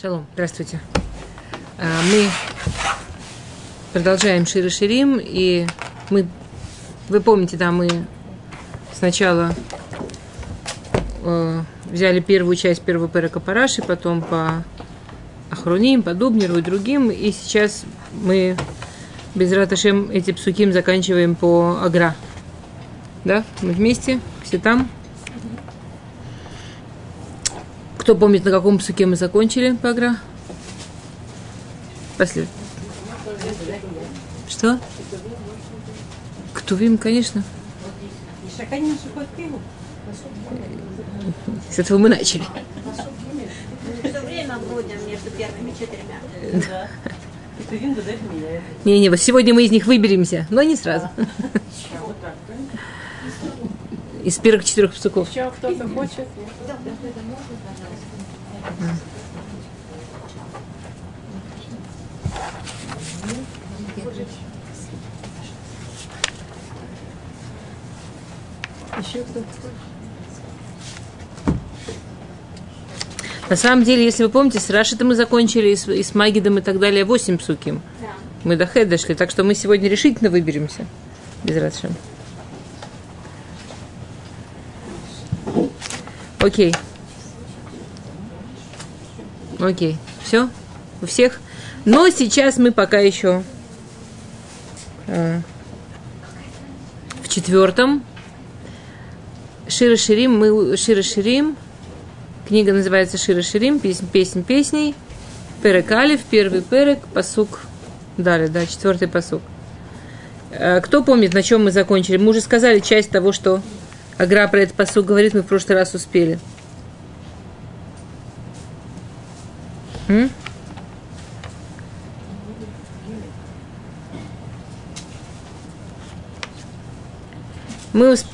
Шалом, здравствуйте. А, мы продолжаем Широ Ширим, и мы, вы помните, да, мы сначала э, взяли первую часть первого перека Параши, потом по Ахруним, по Дубнеру и другим, и сейчас мы без Раташем эти псуким заканчиваем по Агра. Да, мы вместе, все там. Кто помнит, на каком псуке мы закончили по Агра? После. Что? Ктувим, конечно. С этого мы начали. Все время бродим между первыми четырьмя. Не-не, вот сегодня мы из них выберемся, но не сразу. Из первых четырех псуков. Еще кто-то хочет? Еще кто-то На самом деле, если вы помните, с Рашитом мы закончили, и с, и с Магидом и так далее, 8 псуким. Да. Мы до Хэ дошли, так что мы сегодня решительно выберемся. Без Рашим. Окей. Окей. Все? У всех? Но сейчас мы пока еще э, в четвертом. Шира Ширим, мы Шира Ширим. Книга называется Шира Ширим, песнь, песнь песней. Перек Алиф, первый перек, посук. Далее, да, четвертый посук. Э, Кто помнит, на чем мы закончили? Мы уже сказали часть того, что Агра про этот посук говорит, мы в прошлый раз успели. М? Мы усп...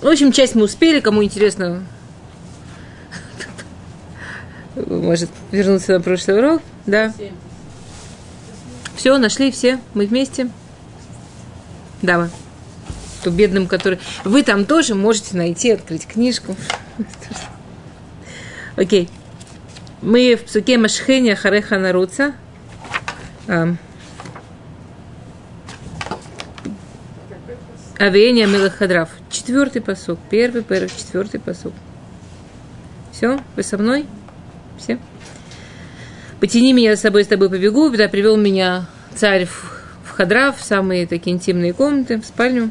В общем, часть мы успели, кому интересно, может вернуться на прошлый урок, да. Все, нашли все, мы вместе. Да, мы. То бедным, который... Вы там тоже можете найти, открыть книжку. Окей. Мы в псуке Машхеня Хареха Наруца. Авиения Милахадрав. Четвертый посук. Первый, первый, четвертый посук. Все, вы со мной? Все? Потяни меня с собой, с тобой побегу. Да, привел меня царь в, в Хадрав, в самые такие интимные комнаты, в спальню.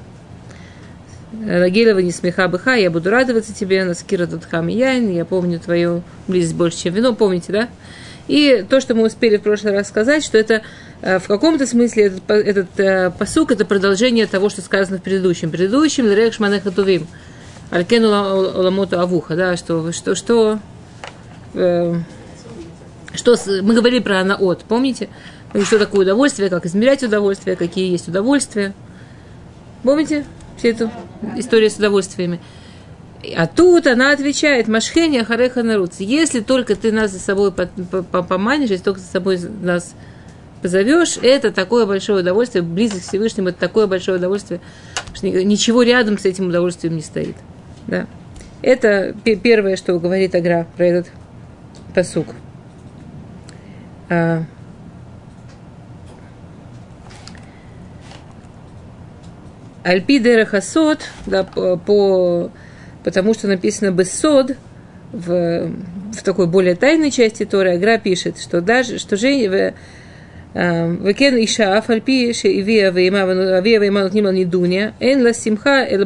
Лагелева не смеха быха, я буду радоваться тебе, Наскира Дудхам Яйн, я помню твою близость больше, чем вино, помните, да? И то, что мы успели в прошлый раз сказать, что это э, в каком-то смысле этот, этот э, посук это продолжение того, что сказано в предыдущем. В предыдущем Лерек Шманеха. Алькену Ламоту Авуха, да, что, что, что, э, что мы говорили про анаот, помните? Что такое удовольствие, как измерять удовольствие, какие есть удовольствия. Помните всю эту историю с удовольствиями? А тут она отвечает, Машхеня Хареха Наруц, если только ты нас за собой по- по- по- поманишь, если только за собой нас позовешь, это такое большое удовольствие, близость к Всевышнему, это такое большое удовольствие, что ни- ничего рядом с этим удовольствием не стоит. Да. Это пе- первое, что говорит Агра про этот посук. А, Альпи Дерахасот, да, по, по- потому что написано Бессод, в, в такой более тайной части Торы Агра пишет, что даже, что же Векен Иша Афальпи Шеивия Вейма Нимал Нидуня Эн Ла Симха Эл.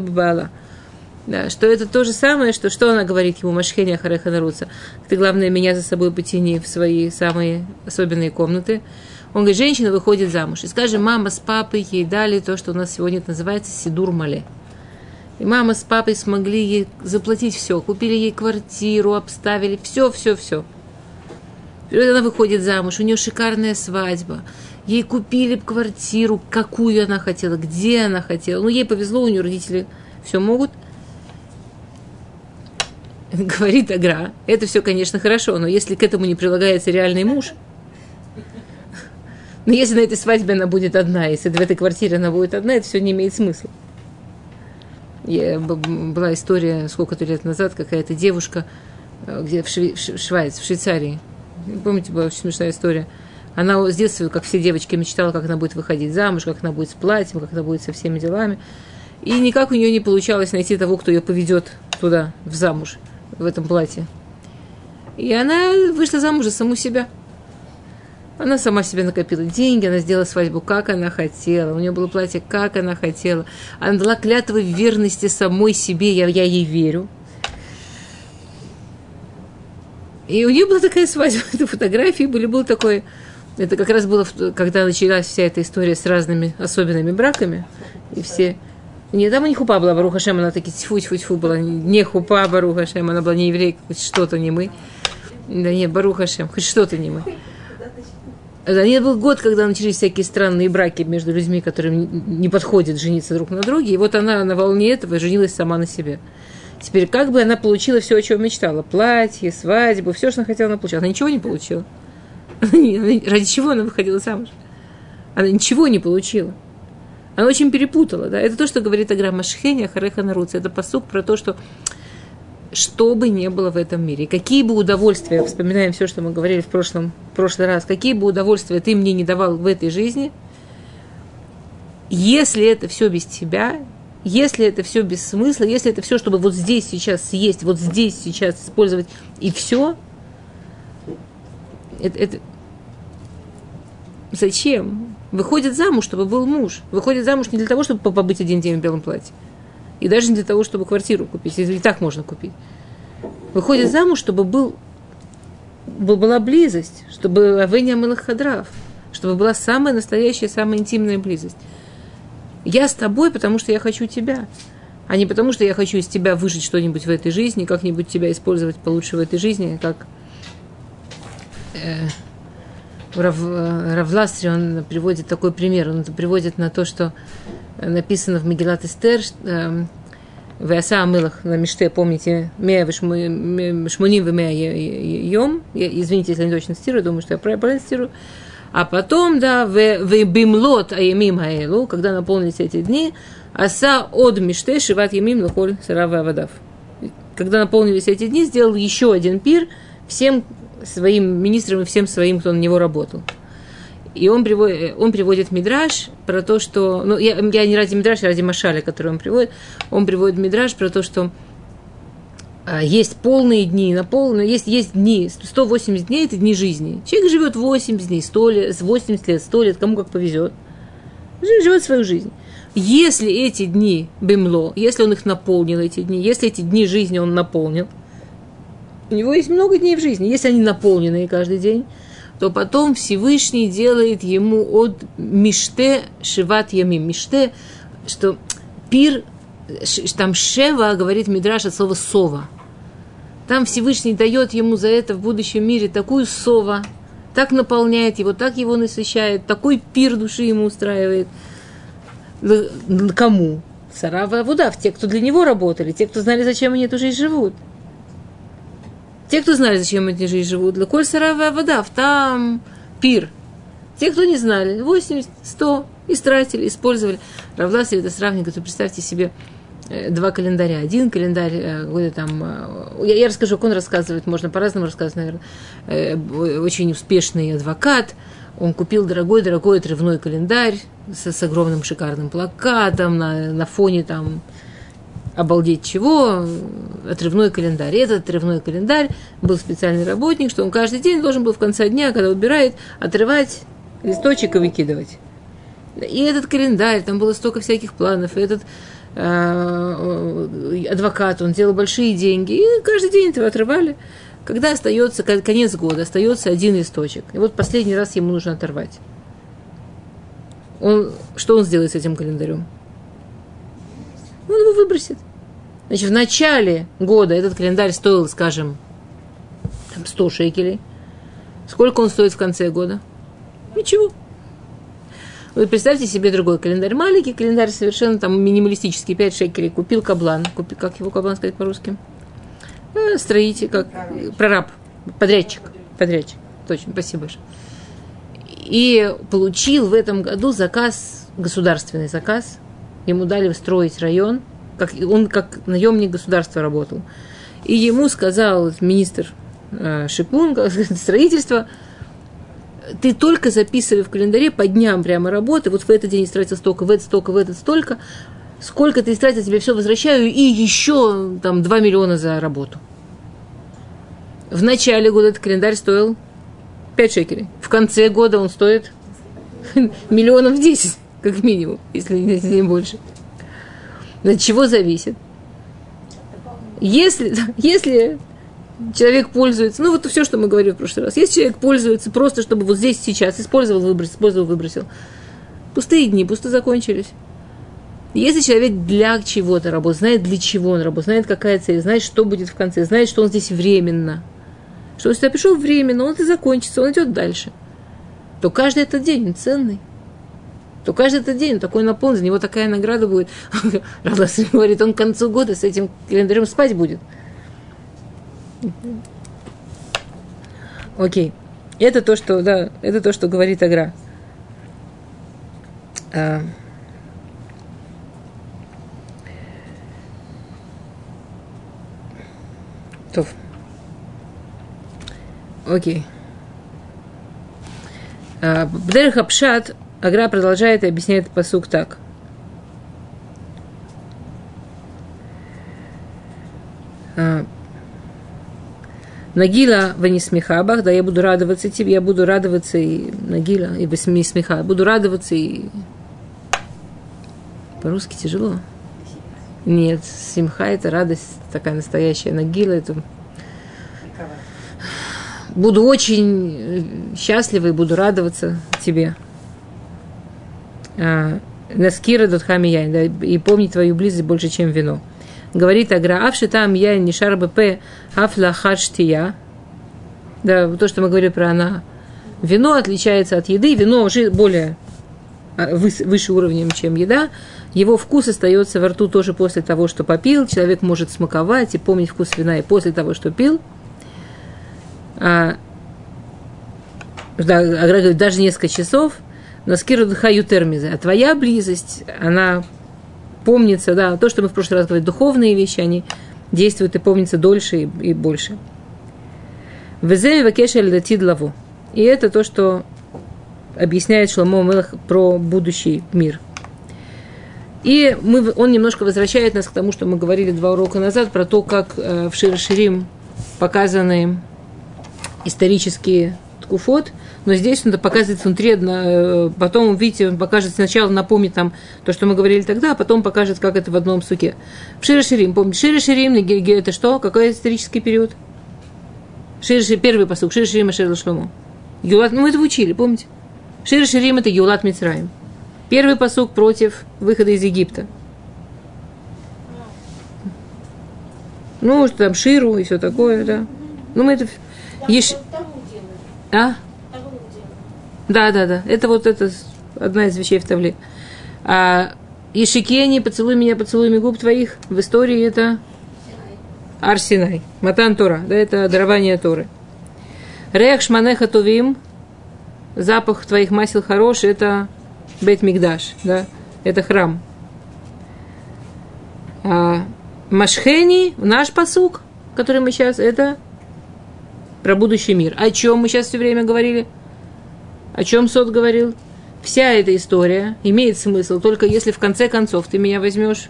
Да, что это то же самое, что, что она говорит ему, Машхеня Хареха Наруца. Ты, главное, меня за собой потяни в свои самые особенные комнаты. Он говорит, женщина выходит замуж. И скажем, мама с папой ей дали то, что у нас сегодня называется сидур мале. И мама с папой смогли ей заплатить все. Купили ей квартиру, обставили все, все, все. Она выходит замуж, у нее шикарная свадьба. Ей купили квартиру, какую она хотела, где она хотела. Ну, ей повезло, у нее родители все могут. Говорит Агра, это все, конечно, хорошо, но если к этому не прилагается реальный муж, но если на этой свадьбе она будет одна, если в этой квартире она будет одна, это все не имеет смысла. Я, была история сколько-то лет назад, какая-то девушка, э, где в, Шве- в Швейц, в Швейцарии, Помните, была очень смешная история. Она с детства, как все девочки, мечтала, как она будет выходить замуж, как она будет с платьем, как она будет со всеми делами. И никак у нее не получалось найти того, кто ее поведет туда, в замуж, в этом платье. И она вышла замуж за саму себя. Она сама себе накопила деньги, она сделала свадьбу, как она хотела. У нее было платье, как она хотела. Она дала клятвы верности самой себе, я, я ей верю. И у нее была такая свадьба, это фотографии были, был такой... Это как раз было, когда началась вся эта история с разными особенными браками. И все... Не, там и не хупа была, Баруха Шем, она таки тьфу тьфу тьфу была, не хупа Баруха Шем, она была не еврейка, хоть что-то не мы. Да нет, Баруха Шем, хоть что-то не мы. Нет, был год, когда начались всякие странные браки между людьми, которым не подходит жениться друг на друге. И вот она на волне этого женилась сама на себе. Теперь как бы она получила все, о чем мечтала. Платье, свадьбу, все, что она хотела, она получила. Она ничего не получила. Ради чего она выходила замуж? Она ничего не получила. Она очень перепутала. Да? Это то, что говорит Аграма Шхеня, Хареха Наруца. Это посук про то, что что бы ни было в этом мире, какие бы удовольствия, вспоминаем все, что мы говорили в прошлом, в прошлый раз, какие бы удовольствия ты мне не давал в этой жизни, если это все без тебя, если это все без смысла, если это все, чтобы вот здесь сейчас съесть, вот здесь сейчас использовать, и все, это, это... зачем? Выходит замуж, чтобы был муж. Выходит замуж не для того, чтобы побыть один день в белом платье. И даже не для того, чтобы квартиру купить. И так можно купить. Выходит замуж, чтобы был, была близость, чтобы Авеня мылых хадрав, чтобы была самая настоящая, самая интимная близость. Я с тобой, потому что я хочу тебя, а не потому, что я хочу из тебя выжить что-нибудь в этой жизни, как-нибудь тебя использовать получше в этой жизни, как э, Рав, Равластри, он приводит такой пример, он приводит на то, что написано в Мегилат Эстер, эм, Веаса Амылах на Миште, помните, Мея Шмуним в Мея Йом, извините, если я не точно цитирую, думаю, что я правильно цитирую, а потом, да, в Бимлот Аямим Хаэлу, когда наполнились эти дни, Аса от Миште Шиват Ямим Лухоль Сарава Авадав. Когда наполнились эти дни, сделал еще один пир всем своим министрам и всем своим, кто на него работал. И он приводит, он приводит Мидраж про то, что... Ну, я, я не ради Мидраша, а ради Машаля, который он приводит. Он приводит Мидраж про то, что а, есть полные дни, на полные, есть, есть дни, 180 дней – это дни жизни. Человек живет 80 дней, 100 лет, 80 лет, 100 лет, кому как повезет. Живет свою жизнь. Если эти дни бемло, если он их наполнил, эти дни, если эти дни жизни он наполнил, у него есть много дней в жизни. Если они наполнены каждый день, то потом Всевышний делает ему от Миште Шиват Ямим. Миште, что пир, там Шева говорит Мидраш от слова сова. Там Всевышний дает ему за это в будущем мире такую сова, так наполняет его, так его насыщает, такой пир души ему устраивает. Кому? Сарава Авудав, те, кто для него работали, те, кто знали, зачем они эту жизнь живут. Те, кто знали, зачем эти жизни живут, для коль сарава вода, там пир. Те, кто не знали, 80, 100, истратили, использовали. Равласов это сравнивает, представьте себе э, два календаря. Один календарь, э, там, э, я, я расскажу, как он рассказывает, можно по-разному рассказывать, наверное. Очень успешный адвокат, он купил дорогой-дорогой отрывной календарь с, с огромным шикарным плакатом на, на фоне там обалдеть чего, отрывной календарь. И этот отрывной календарь был специальный работник, что он каждый день должен был в конце дня, когда убирает, отрывать листочек и выкидывать. И этот календарь, там было столько всяких планов, и этот э, адвокат, он делал большие деньги, и каждый день этого отрывали. Когда остается конец года, остается один листочек. И вот последний раз ему нужно оторвать. Он, что он сделает с этим календарем? Он его выбросит. Значит, в начале года этот календарь стоил, скажем, там 100 шекелей. Сколько он стоит в конце года? Ничего. Вы представьте себе другой календарь. Маленький календарь, совершенно там минималистический, 5 шекелей. Купил каблан. Купил, как его каблан сказать по-русски? Э, строитель, как прораб, подрядчик. Подрядчик. Точно, спасибо большое. И получил в этом году заказ, государственный заказ. Ему дали строить район – как, он как наемник государства работал. И ему сказал министр э, сказать, строительство, ты только записывай в календаре по дням прямо работы, вот в этот день истратил столько, в этот столько, в этот столько, сколько ты истратил, тебе все возвращаю, и еще там 2 миллиона за работу. В начале года этот календарь стоил 5 шекелей. В конце года он стоит миллионов 10, как минимум, если не больше. От чего зависит? Если, если человек пользуется, ну вот все, что мы говорили в прошлый раз, если человек пользуется просто, чтобы вот здесь сейчас использовал, выбросил, использовал, выбросил, пустые дни, пусто закончились. Если человек для чего-то работает, знает, для чего он работает, знает, какая цель, знает, что будет в конце, знает, что он здесь временно, что если я пришел временно, он это закончится, он идет дальше, то каждый этот день он ценный. То каждый этот день он такой наполнен, за него такая награда будет. Радос говорит, он к концу года с этим календарем спать будет. Окей. Это то, что, да, это то, что говорит Агра. А, Топ. Окей. А, Бдерх Апшат Агра продолжает и объясняет посук так. А, Нагила в несмехабах, да, я буду радоваться тебе, я буду радоваться и Нагила, и в смеха, буду радоваться и... По-русски тяжело. Нет, симха – это радость такая настоящая. Нагила – это буду очень счастлива и буду радоваться тебе. А, Наскира Дутхами Яйн, да, и помни твою близость больше, чем вино. Говорит Агра, авши там я не шар БП афла хаштия. Да, то, что мы говорили про она. Вино отличается от еды, вино уже более а, выше уровнем, чем еда. Его вкус остается во рту тоже после того, что попил. Человек может смаковать и помнить вкус вина и после того, что пил. А, да, даже несколько часов – Наскиру дхаю термиза. А твоя близость, она помнится, да, то, что мы в прошлый раз говорили, духовные вещи, они действуют и помнятся дольше и, и больше. Везеви вакеша лаву. И это то, что объясняет Шломо Мелах про будущий мир. И мы, он немножко возвращает нас к тому, что мы говорили два урока назад, про то, как э, в Широширим показаны исторические ткуфот – но здесь он показывает внутри, э, потом, видите, он покажет сначала, напомнит нам то, что мы говорили тогда, а потом покажет, как это в одном суке. В Шире Ширим, помните, Шире Ширим, это что? Какой исторический период? Шире Ширим, первый посук, Шире Ширим и Шире Шломо. Юлат, ну мы это учили, помните? Шире Ширим – это Юлат Мицраим. Первый посук против выхода из Египта. Ну, что там Ширу и все такое, да. Ну, мы это... Еш... А? Да, да, да. Это вот это одна из вещей в табле. А Ишикени, поцелуй меня поцелуями губ твоих, в истории это Арсинай, Матан Тора, да, это дарование Торы. Рех шманеха тувим, запах твоих масел хороший, это Бет Мигдаш, да, это храм. А, Машхени, наш посук, который мы сейчас, это про будущий мир. О чем мы сейчас все время говорили? О чем Сот говорил? Вся эта история имеет смысл только если в конце концов ты меня возьмешь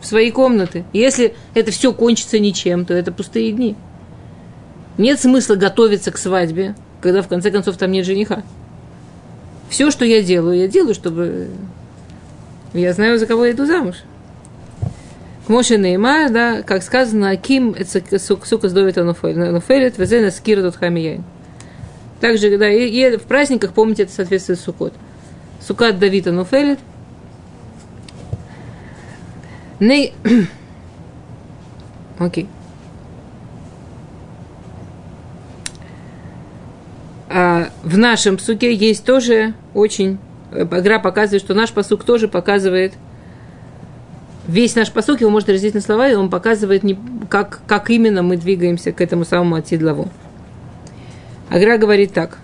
в свои комнаты. Если это все кончится ничем, то это пустые дни. Нет смысла готовиться к свадьбе, когда в конце концов там нет жениха. Все, что я делаю, я делаю, чтобы я знаю, за кого я иду замуж. Моше Нейма, да, как сказано, Аким, сука сдовит анофелит, везена скира тут хамияин. Также, да, и, и в праздниках, помните, это соответствует Сукот. Сукат Давида Нуфелит. Ней... Окей. А в нашем суке есть тоже очень... Игра показывает, что наш посук тоже показывает весь наш посук, его можно разделить на слова, и он показывает, не, как, как именно мы двигаемся к этому самому Атидлаву. Агра говорит так.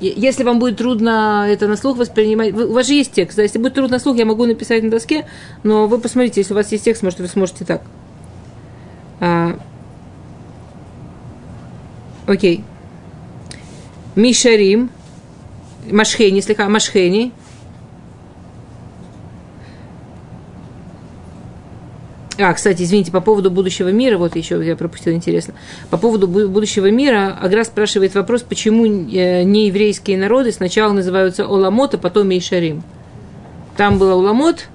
Если вам будет трудно это на слух воспринимать, у вас же есть текст, да, если будет трудно на слух, я могу написать на доске, но вы посмотрите, если у вас есть текст, может, вы сможете так. А, Окей. Мишарим. Машхени, слегка, Машхени. А, кстати, извините, по поводу будущего мира, вот еще я пропустила интересно. По поводу бу- будущего мира Агра спрашивает вопрос, почему э, нееврейские народы сначала называются Оламот, а потом Мейшарим. Там был Оламот,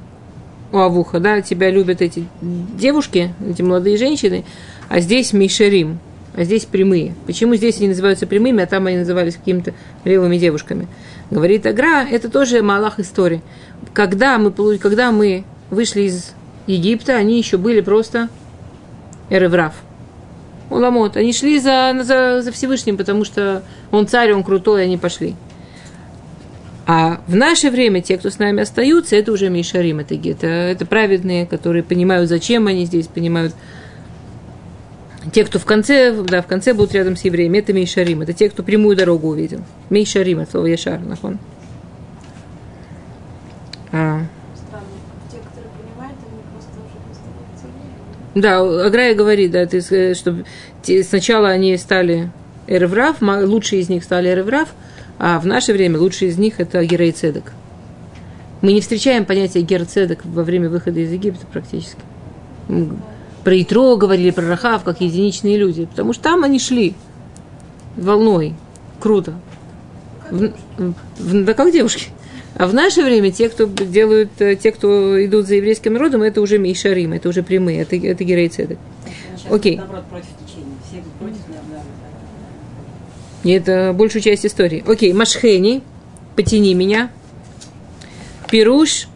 у Авуха, да, тебя любят эти девушки, эти молодые женщины, а здесь Мейшарим, а здесь прямые. Почему здесь они называются прямыми, а там они назывались какими-то левыми девушками? Говорит Агра, это тоже малах истории. Когда мы, когда мы вышли из Египта, они еще были просто Эреврав. Уламот. Они шли за, за, за Всевышним, потому что он царь, он крутой, они пошли. А в наше время те, кто с нами остаются, это уже Мишарим, это, это, это праведные, которые понимают, зачем они здесь, понимают. Те, кто в конце, да, в конце будут рядом с евреями, это Мейшарим, это те, кто прямую дорогу увидел. Мейшарим, от слова Яшар, нахон. А, Странно. Те, которые понимают, они просто уже не становятся евреями. Да, Аграя говорит, да, ты, э, что сначала они стали Эреврав, ма- лучшие из них стали Эреврав, а в наше время лучшие из них это Герей Цедек. Мы не встречаем понятие Герцедек во время выхода из Египта практически. Про Итро говорили, про Рахав, как единичные люди, потому что там они шли волной. Круто. В- в- да как девушки. А в наше время те, кто делают, э, те, кто идут за еврейским народом, это уже Мейшарим, это уже прямые, это, это. Сейчас Окей. наоборот против течения. Все против, да, да, И это большую часть истории. Окей, Машхени, потяни меня. Пируш,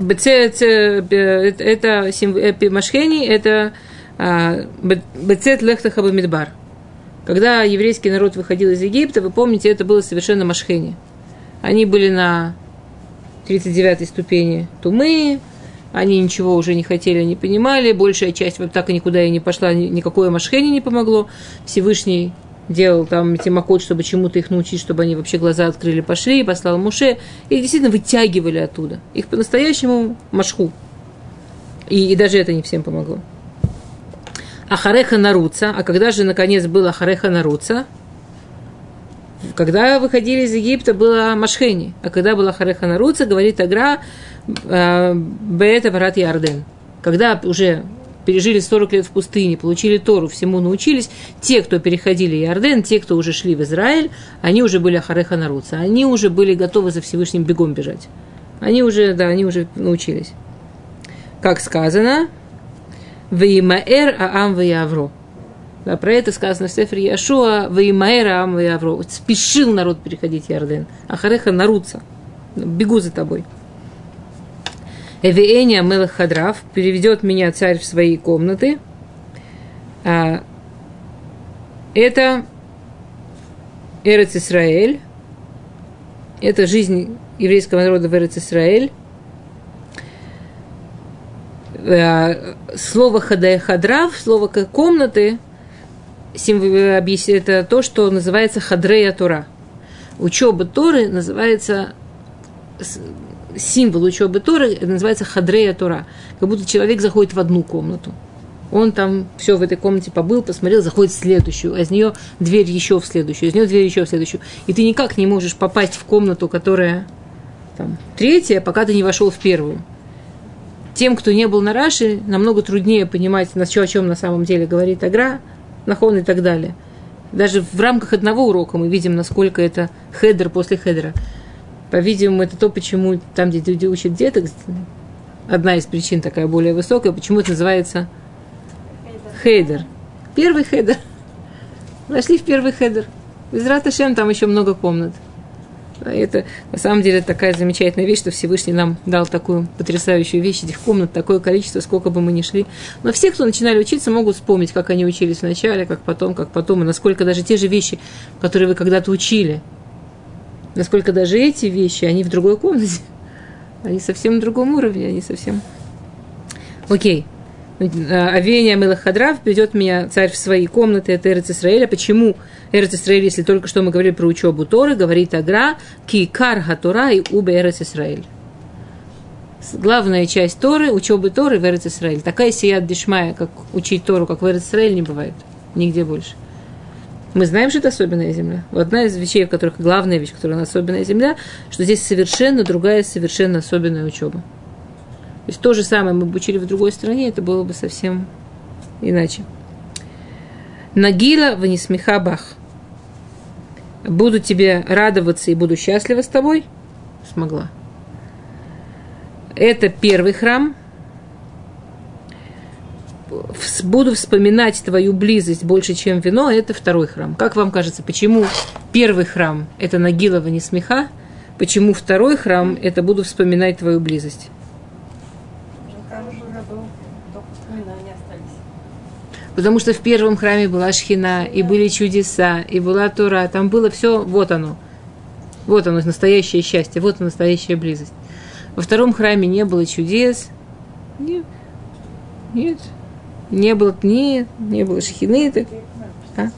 бецет, э, это э, Машхени, это а, бецет лехтаха бамидбар. Когда еврейский народ выходил из Египта, вы помните, это было совершенно Машхени. Они были на 39 ступени Тумы, они ничего уже не хотели, не понимали, большая часть вот так и никуда и не пошла, ни- никакое Машхени не помогло. Всевышний делал там Тимакот, чтобы чему-то их научить, чтобы они вообще глаза открыли, пошли, послал Муше. Их действительно вытягивали оттуда. Их по-настоящему машху. И, и даже это не всем помогло. Ахареха Наруца. А когда же, наконец, был Ахареха Наруца? Когда выходили из Египта, было Машхени. А когда была Ахареха Наруца, говорит Агра, э, Беэта Варат Ярден. Когда уже пережили 40 лет в пустыне, получили Тору, всему научились, те, кто переходили Иорден, те, кто уже шли в Израиль, они уже были Ахареха Наруца. Они уже были готовы за Всевышним бегом бежать. Они уже, да, они уже научились. Как сказано, Веймаэр Аам Веявро. Да, про это сказано в Сефере Яшуа, Веймаэр Аам Веявро. Спешил народ переходить Ярден. Ахареха Наруца. Бегу за тобой. Эвеэния Мелах Хадрав переведет меня царь в свои комнаты. А, это Эрец Исраэль. Это жизнь еврейского народа в Эрец Исраэль. А, Слово хадрав, слово комнаты, это то, что называется хадрея Тора. Учеба Торы называется символ учебы Торы называется хадрея Тора. Как будто человек заходит в одну комнату. Он там все в этой комнате побыл, посмотрел, заходит в следующую, а из нее дверь еще в следующую, из нее дверь еще в следующую. И ты никак не можешь попасть в комнату, которая там, третья, пока ты не вошел в первую. Тем, кто не был на Раши, намного труднее понимать, на о чем на самом деле говорит Агра, Нахон и так далее. Даже в рамках одного урока мы видим, насколько это хедер после хедера. По-видимому, это то, почему там, где люди учат деток, одна из причин такая более высокая, почему это называется хейдер. Первый хейдер. Вошли в первый хейдер. בעזרת השם там еще много комнат. А Это на самом деле такая замечательная вещь, что Всевышний нам дал такую потрясающую вещь, этих комнат, такое количество, сколько бы мы ни шли. Но все, кто начинали учиться, могут вспомнить, как они учились вначале, как потом, как потом, и насколько даже те же вещи, которые вы когда-то учили, насколько даже эти вещи, они в другой комнате, они совсем на другом уровне, они совсем... Окей. Авения Мелахадрав приведет меня царь в свои комнаты, это Эрец Исраэля. Почему Эрец Исраэль, если только что мы говорили про учебу Торы, говорит Агра, Кикар Хатура и Убе Эрец Исраэль. Главная часть Торы, учебы Торы в Эрец Исраэль. Такая сият дешмая, как учить Тору, как в Эрец Исраэль, не бывает. Нигде больше. Мы знаем, что это особенная земля. Одна из вещей, в которых главная вещь, которая особенная земля, что здесь совершенно другая, совершенно особенная учеба. То есть то же самое мы бы учили в другой стране, это было бы совсем иначе. Нагила ванисмеха бах. Буду тебе радоваться и буду счастлива с тобой. Смогла. Это первый храм. Буду вспоминать твою близость больше, чем вино. Это второй храм. Как вам кажется, почему первый храм – это Нагилова не смеха? Почему второй храм – это буду вспоминать твою близость? Потому что в первом храме была шхина, и были чудеса, и была Тура. Там было все, вот оно. Вот оно, настоящее счастье, вот оно, настоящая близость. Во втором храме не было чудес. Нет. Нет. Не было, нет, не было шхины. Так. А?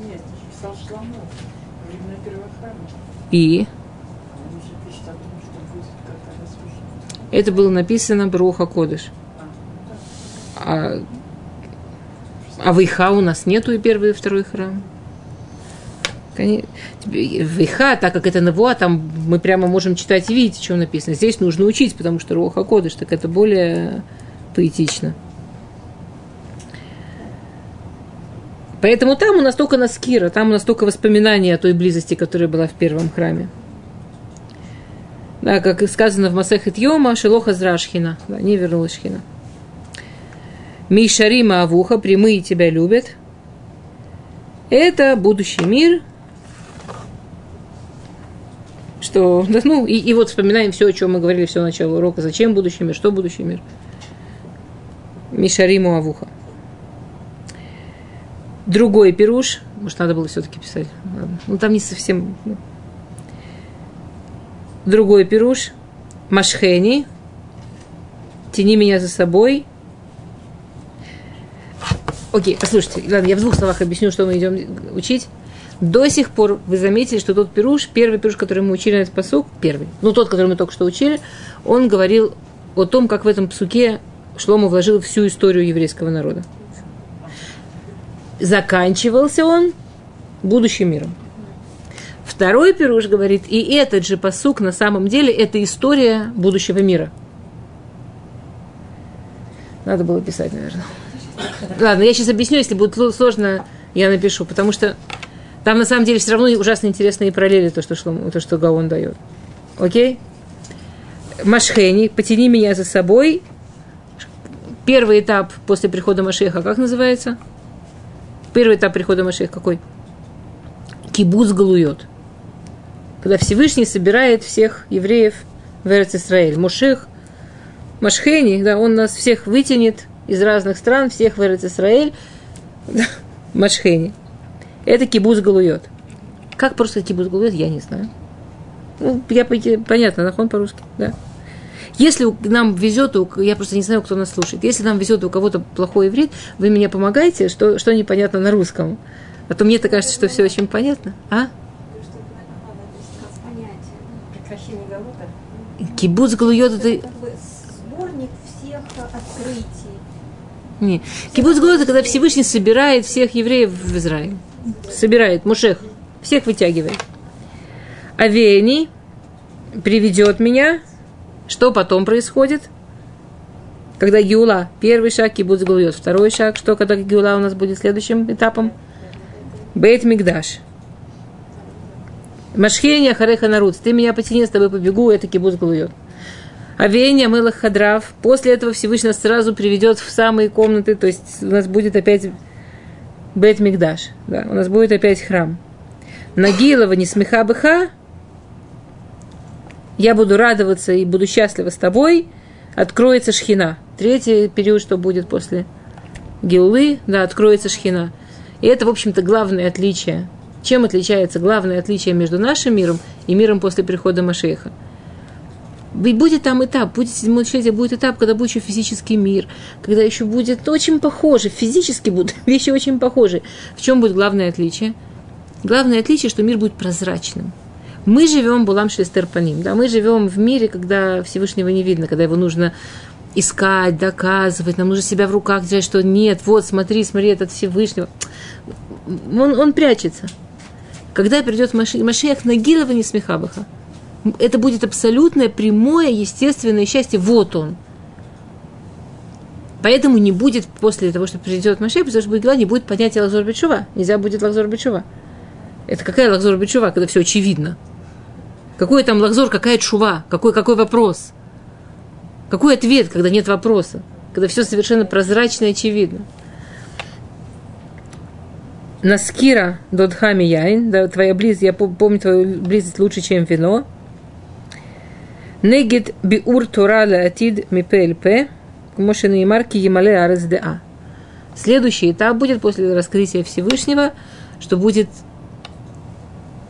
И? Это было написано Бруха Кодыш. А, а в Иха у нас нету и первый, и второй храм. Виха, так как это Навуа, там мы прямо можем читать и видеть, что написано. Здесь нужно учить, потому что Руха Кодыш, так это более поэтично. Поэтому там у нас только Наскира, там у нас только воспоминания о той близости, которая была в первом храме. Да, как сказано в Масехет Йома, Шелоха Зрашхина, да, не вернулась Шхина. Мишарима Авуха, прямые тебя любят. Это будущий мир – что, да, ну, и, и вот вспоминаем все, о чем мы говорили все начало урока. Зачем будущий мир, что будущий мир? Мишариму Авуха. Другой пируш, может, надо было все-таки писать. Ладно. Ну, там не совсем... Ну. Другой пируш. Машхени. Тяни меня за собой. Окей, послушайте, ладно, я в двух словах объясню, что мы идем учить. До сих пор вы заметили, что тот пируш, первый пируш, который мы учили на этот посук, первый, ну тот, который мы только что учили, он говорил о том, как в этом псуке Шлому вложил всю историю еврейского народа. Заканчивался он будущим миром. Второй пируш говорит, и этот же посук на самом деле это история будущего мира. Надо было писать, наверное. Ладно, я сейчас объясню, если будет сложно, я напишу, потому что там на самом деле все равно ужасно интересные параллели, то, что, шло, то, что Гаон дает. Окей? Машхени, потяни меня за собой. Первый этап после прихода Машеха, как называется? Первый этап прихода Машеха какой? Кибуц галует. Когда Всевышний собирает всех евреев в Эрец Исраэль. Мушех, Машхени, да, он нас всех вытянет из разных стран, всех в Исраэль. Машхени. Это кибуз галует. Как просто кибуз галует, я не знаю. Ну, я, понятно, нахон по-русски, да. Если нам везет, я просто не знаю, кто нас слушает, если нам везет у кого-то плохой иврит, вы мне помогаете, что, что непонятно на русском. А то мне-то кажется, что все очень понятно. А? Кибуц галует это... Не. Кибуц галует это когда Всевышний собирает всех евреев в Израиль собирает Мушех, всех вытягивает. Авени приведет меня. Что потом происходит? Когда Гиула, первый шаг, кибуц глует, второй шаг, что когда Гиула у нас будет следующим этапом? Бейт Мигдаш. Машхения Хареха Наруц, ты меня потяни, с тобой побегу, это кибуц глует. Авения Мелах Хадрав. После этого Всевышний нас сразу приведет в самые комнаты, то есть у нас будет опять Бет Мигдаш. Да, у нас будет опять храм. Нагилова не смеха быха. Я буду радоваться и буду счастлива с тобой. Откроется шхина. Третий период, что будет после Геулы, да, откроется шхина. И это, в общем-то, главное отличие. Чем отличается главное отличие между нашим миром и миром после прихода Машеха? Ведь будет там этап, будет седьмой тысячелетие, будет этап, когда будет еще физический мир, когда еще будет очень похоже, физически будут вещи очень похожи. В чем будет главное отличие? Главное отличие, что мир будет прозрачным. Мы живем Булам Шлистер Паним, да, мы живем в мире, когда Всевышнего не видно, когда его нужно искать, доказывать, нам нужно себя в руках держать, что нет, вот, смотри, смотри, этот Всевышнего. Он, он прячется. когда придет Маши- Машиах Нагилова не смехабаха. Это будет абсолютное, прямое, естественное счастье. Вот он. Поэтому не будет после того, что придет Машех, потому что будет не будет понятия Лахзор Бечува. Нельзя будет Лахзор Бечува. Это какая Лахзор Бечува, когда все очевидно? Какой там Лахзор, какая чува? Какой, какой вопрос? Какой ответ, когда нет вопроса? Когда все совершенно прозрачно и очевидно. Наскира Додхами Яин, да, твоя близость, я помню твою близость лучше, чем вино. Негид биур турала атид мипельпе, Моше Неймарки Ямале Аресдеа. Следующий этап будет после раскрытия Всевышнего, что будет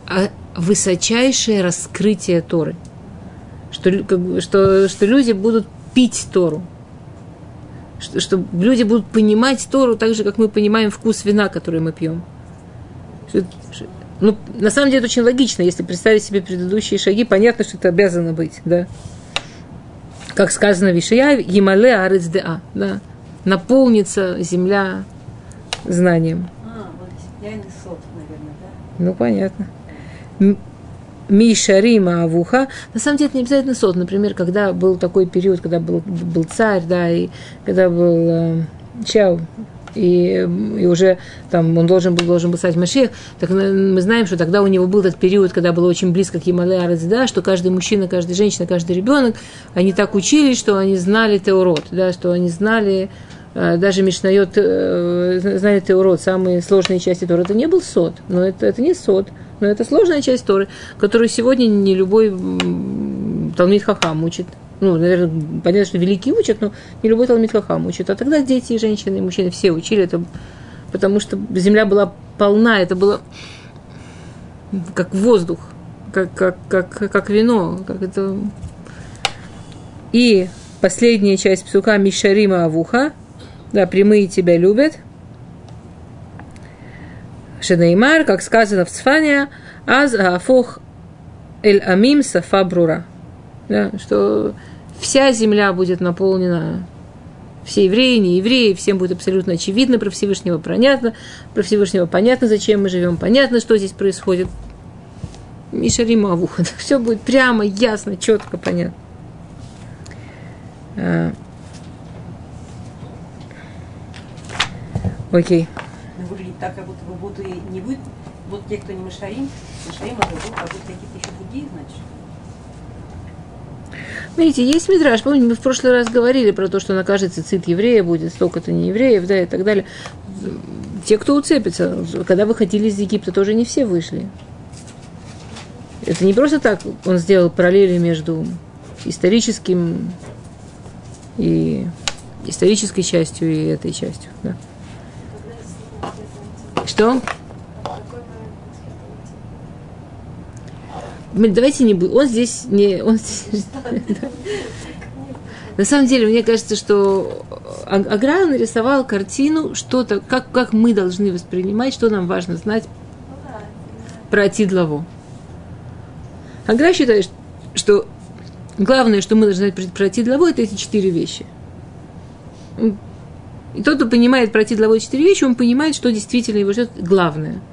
а, высочайшее раскрытие Торы. Что, что, что люди будут пить Тору. Что, что люди будут понимать Тору так же, как мы понимаем вкус вина, который мы пьем. Что, ну, на самом деле это очень логично, если представить себе предыдущие шаги, понятно, что это обязано быть, да. Как сказано в Ишая, Емале Арецдеа, да, наполнится земля знанием. А, вот яйный сот, наверное, да? Ну, понятно. Мишарима Авуха. На самом деле, это не обязательно сот. Например, когда был такой период, когда был, был царь, да, и когда был э, Чау, и, и уже там он должен был, должен был стать Машех, так мы знаем, что тогда у него был этот период, когда было очень близко к Ямале да, что каждый мужчина, каждая женщина, каждый ребенок, они так учились, что они знали Теорот, да, что они знали э, даже Мишнает э, знали Теорот, самые сложные части Тора. Это не был сот, но это, это не сот, но это сложная часть Торы, которую сегодня не любой Талмит Хахам учит ну, наверное, понятно, что великие учат, но не любой Талмит Хахам учит. А тогда дети, и женщины, и мужчины все учили это, потому что земля была полна, это было как воздух, как, как, как, как вино, как это... И последняя часть псука Мишарима Авуха, да, прямые тебя любят. Шенеймар, как сказано в Цфане, аз афох эль амим сафа брура да, что вся земля будет наполнена все евреи, не евреи, всем будет абсолютно очевидно про Всевышнего, понятно, про Всевышнего понятно, зачем мы живем, понятно, что здесь происходит. Мишарима Авуха, все будет прямо, ясно, четко, понятно. А. Окей. Выглядит так, как будто бы и не будет, вот те, кто не Машарим, Машарим это будут, а будут какие-то еще другие, значит. Видите, есть мидраж. Помните, мы в прошлый раз говорили про то, что на каждый цицит еврея будет столько-то не евреев, да, и так далее. Те, кто уцепится, когда выходили из Египта, тоже не все вышли. Это не просто так он сделал параллели между историческим и исторической частью и этой частью. Да. Что? Давайте не будем. Он здесь не... Он здесь, На самом деле, мне кажется, что Агра нарисовал картину, что-то, как, как мы должны воспринимать, что нам важно знать про Атидлаву. Агра считает, что главное, что мы должны знать про Атидлаву, это эти четыре вещи. И тот, кто понимает про Атидлаву четыре вещи, он понимает, что действительно его ждет главное –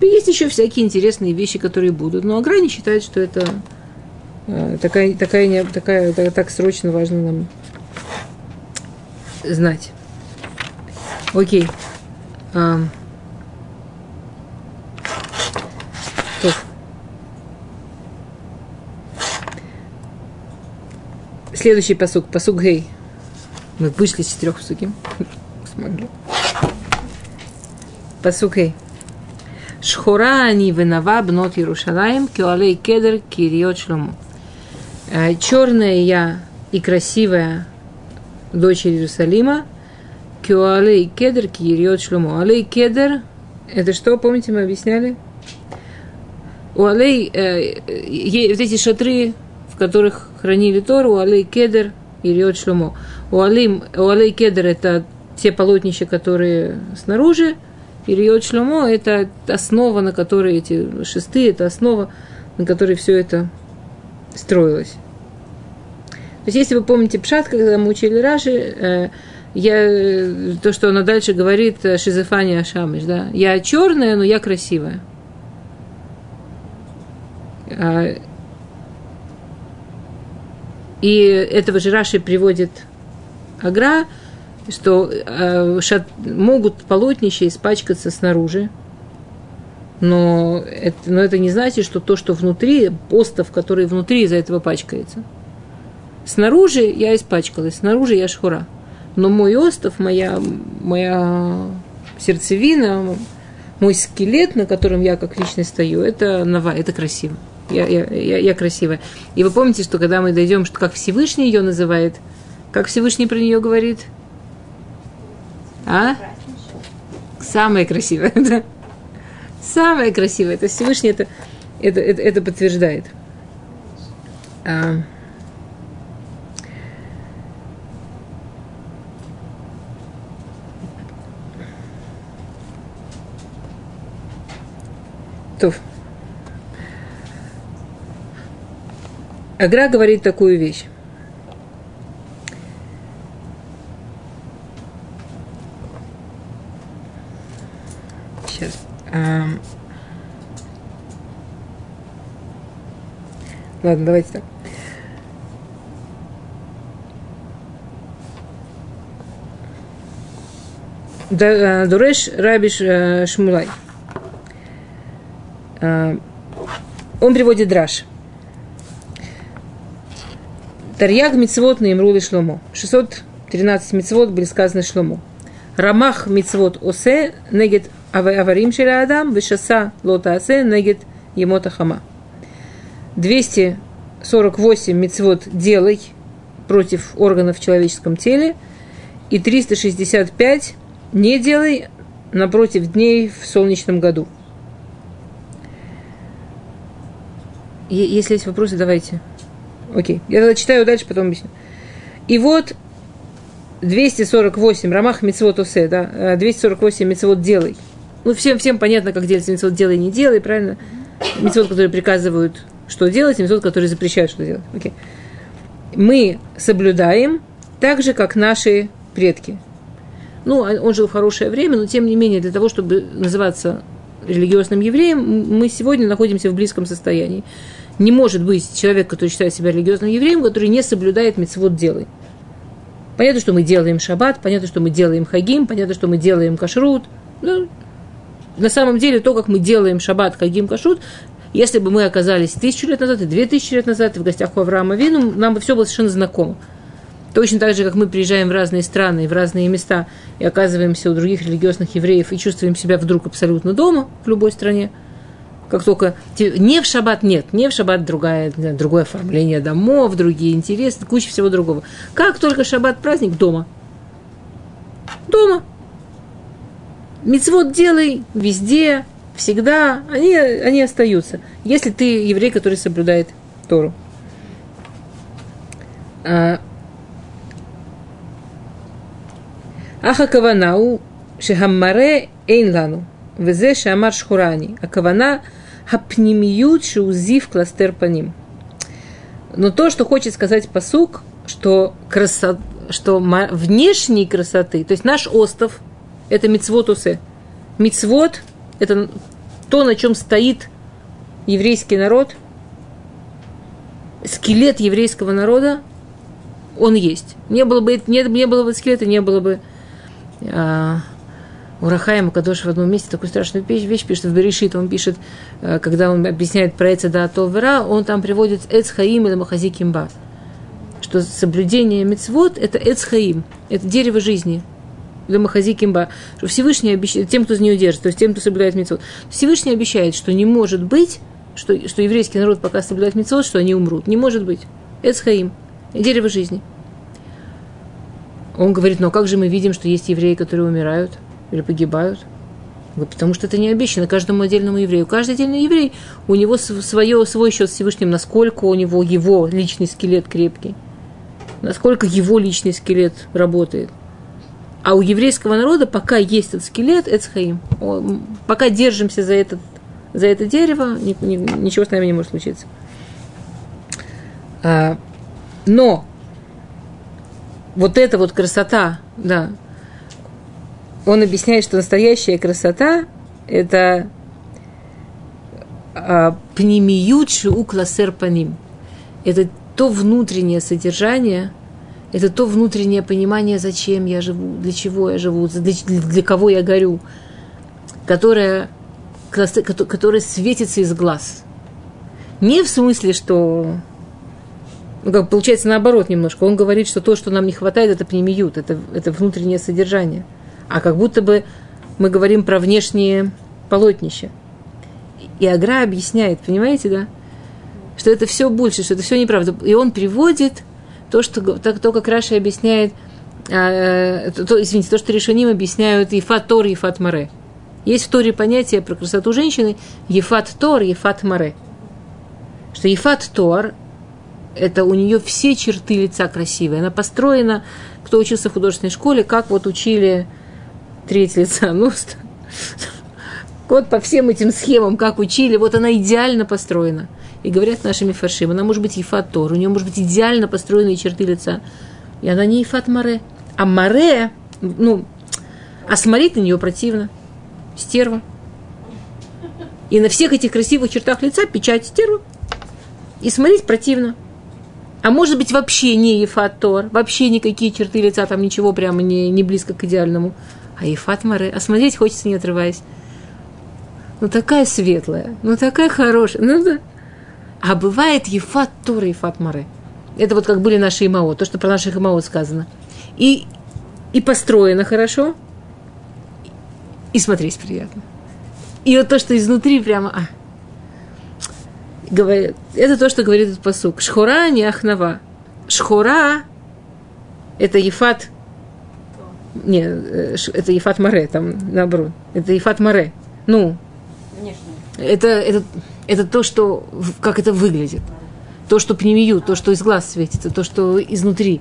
есть еще всякие интересные вещи, которые будут. Но Аграни считает, что это э, такая, такая, такая, такая, так срочно важно нам знать. Окей. А, Следующий посук, посук Гей. Мы вышли с четырех посуки. Смогли. Посук Гей. Шхура они венава бнот Иерушалаем, кюалей кедр кириот шлому. Черная я и красивая дочь Иерусалима, кюалей кедр кириот шлому. Алей кедр, это что, помните, мы объясняли? У алей, э, вот эти шатры, в которых хранили Тору, у алей кедр и риот шлому. У алей, у алей кедр это те полотнища, которые снаружи, и Риот Шломо – это основа, на которой эти шесты, это основа, на которой все это строилось. То есть, если вы помните Пшат, когда мы учили Раши, э, я, то, что она дальше говорит, э, Шизефания Ашамыш, да, я черная, но я красивая. А, И этого же Раши приводит Агра, что э, шат, могут полотнища испачкаться снаружи, но это, но это не значит, что то, что внутри, постов, который внутри из-за этого пачкается. Снаружи я испачкалась, снаружи я шхура. Но мой остов, моя, моя сердцевина, мой скелет, на котором я как личность стою, это нова, это красиво. Я, я, я, я красивая. И вы помните, что когда мы дойдем, что как Всевышний ее называет, как Всевышний про нее говорит? А? Самая красивая, да. Самая красивая. Это Всевышний это, это, это, это подтверждает. А. То. Агра говорит такую вещь. Сейчас. А... Ладно, давайте так. Да, Дуреш Рабиш э, Шмулай. А, Он приводит драж. Тарьяг мицвод на Имрули Шломо. 613 мицвод были сказаны Шломо. Рамах мицвод осе негет аварим шеля адам, вишаса лота осе негет емота хама. 248 мицвод делай против органов в человеческом теле и 365 не делай напротив дней в солнечном году. Если есть вопросы, давайте. Окей. Я тогда читаю дальше, потом объясню. И вот 248, Рамах Мицвод Осе, да, 248 Мицвод делай. Ну, всем, всем понятно, как делать Мицвод делай, не делай, правильно? Мицвод, которые приказывают, что делать, и Мицвод, которые запрещают, что делать. Окей. Мы соблюдаем так же, как наши предки. Ну, он жил в хорошее время, но тем не менее, для того, чтобы называться религиозным евреем, мы сегодня находимся в близком состоянии. Не может быть человек, который считает себя религиозным евреем, который не соблюдает мецвод делай. Понятно, что мы делаем шаббат, понятно, что мы делаем хагим, понятно, что мы делаем кашрут. Ну, на самом деле, то, как мы делаем шаббат, хагим, кашрут, если бы мы оказались тысячу лет назад и две тысячи лет назад в гостях у Авраама Вину, нам бы все было совершенно знакомо. Точно так же, как мы приезжаем в разные страны, в разные места и оказываемся у других религиозных евреев и чувствуем себя вдруг абсолютно дома в любой стране – как только не в шаббат нет, не в шаббат другая, другое оформление домов, другие интересы, куча всего другого. Как только шаббат праздник дома. Дома. Мецвод делай везде, всегда, они, они остаются. Если ты еврей, который соблюдает Тору. А, Аха каванау шехаммаре эйн везе шамар шхурани. А кавана хапнимиют шиузив кластер по ним. Но то, что хочет сказать посук, что, красо, что внешней красоты, то есть наш остов, это мицвод усе. Это то, на чем стоит еврейский народ, скелет еврейского народа, он есть. Не было бы, не, не было бы скелета, не было бы а, у Рахаима Кадош в одном месте. Такую страшную вещь, вещь пишет в Берешит, он пишет, э, когда он объясняет про Эцеда Толвера, он там приводит Эц Хаим или Махази Кимба, что соблюдение мецвод – это Эц Хаим, это дерево жизни, для Махази Кимба, что Всевышний обещает, тем, кто за нее держит, то есть тем, кто соблюдает мецвод, Всевышний обещает, что не может быть, что, что еврейский народ пока соблюдает мецвод, что они умрут. Не может быть. Эц Хаим, дерево жизни. Он говорит, но как же мы видим, что есть евреи, которые умирают – или погибают. Потому что это не обещано каждому отдельному еврею. Каждый отдельный еврей, у него свое, свой счет с Всевышним, насколько у него его личный скелет крепкий, насколько его личный скелет работает. А у еврейского народа пока есть этот скелет, Эцхаим, пока держимся за, этот, за это дерево, ничего с нами не может случиться. А, но вот эта вот красота, да, он объясняет, что настоящая красота – это а, пнемиют шиу классер. Это то внутреннее содержание, это то внутреннее понимание, зачем я живу, для чего я живу, для, для, кого я горю, которое, которое светится из глаз. Не в смысле, что ну, как получается наоборот немножко. Он говорит, что то, что нам не хватает, это пнемиют, это, это внутреннее содержание. А как будто бы мы говорим про внешнее полотнище. И Агра объясняет, понимаете, да? Что это все больше, что это все неправда. И он приводит то, что, то как Раша объясняет, а, то, извините, то, что решением объясняют Ефат Тор, Ефат Маре. Есть в Торе понятие про красоту женщины Ефат Тор, Ефат Маре. Что Ефат Тор – это у нее все черты лица красивые. Она построена, кто учился в художественной школе, как вот учили треть лица. Ну, вот по всем этим схемам, как учили, вот она идеально построена. И говорят нашими фаршим, она может быть Ефат у нее может быть идеально построенные черты лица. И она не Ефат Маре. А Маре, ну, а смотреть на нее противно. Стерва. И на всех этих красивых чертах лица печать стерва. И смотреть противно. А может быть вообще не Ефат вообще никакие черты лица, там ничего прямо не, не близко к идеальному. А Ефат Маре, а смотреть хочется не отрываясь. Ну такая светлая, ну такая хорошая. Ну, да. А бывает Ефат Тора, Ефат Маре. Это вот как были наши имао, то, что про наших имао сказано. И, и построено хорошо, и смотреть приятно. И вот то, что изнутри прямо... А, говорит, это то, что говорит этот посук. Шхура не ахнава. Шхура – это ефат... Не, э, это ефат маре, там наоборот. Это ефат маре. Ну, это, это, это то, что, как это выглядит. То, что пнемию, то, что из глаз светится, то, что изнутри.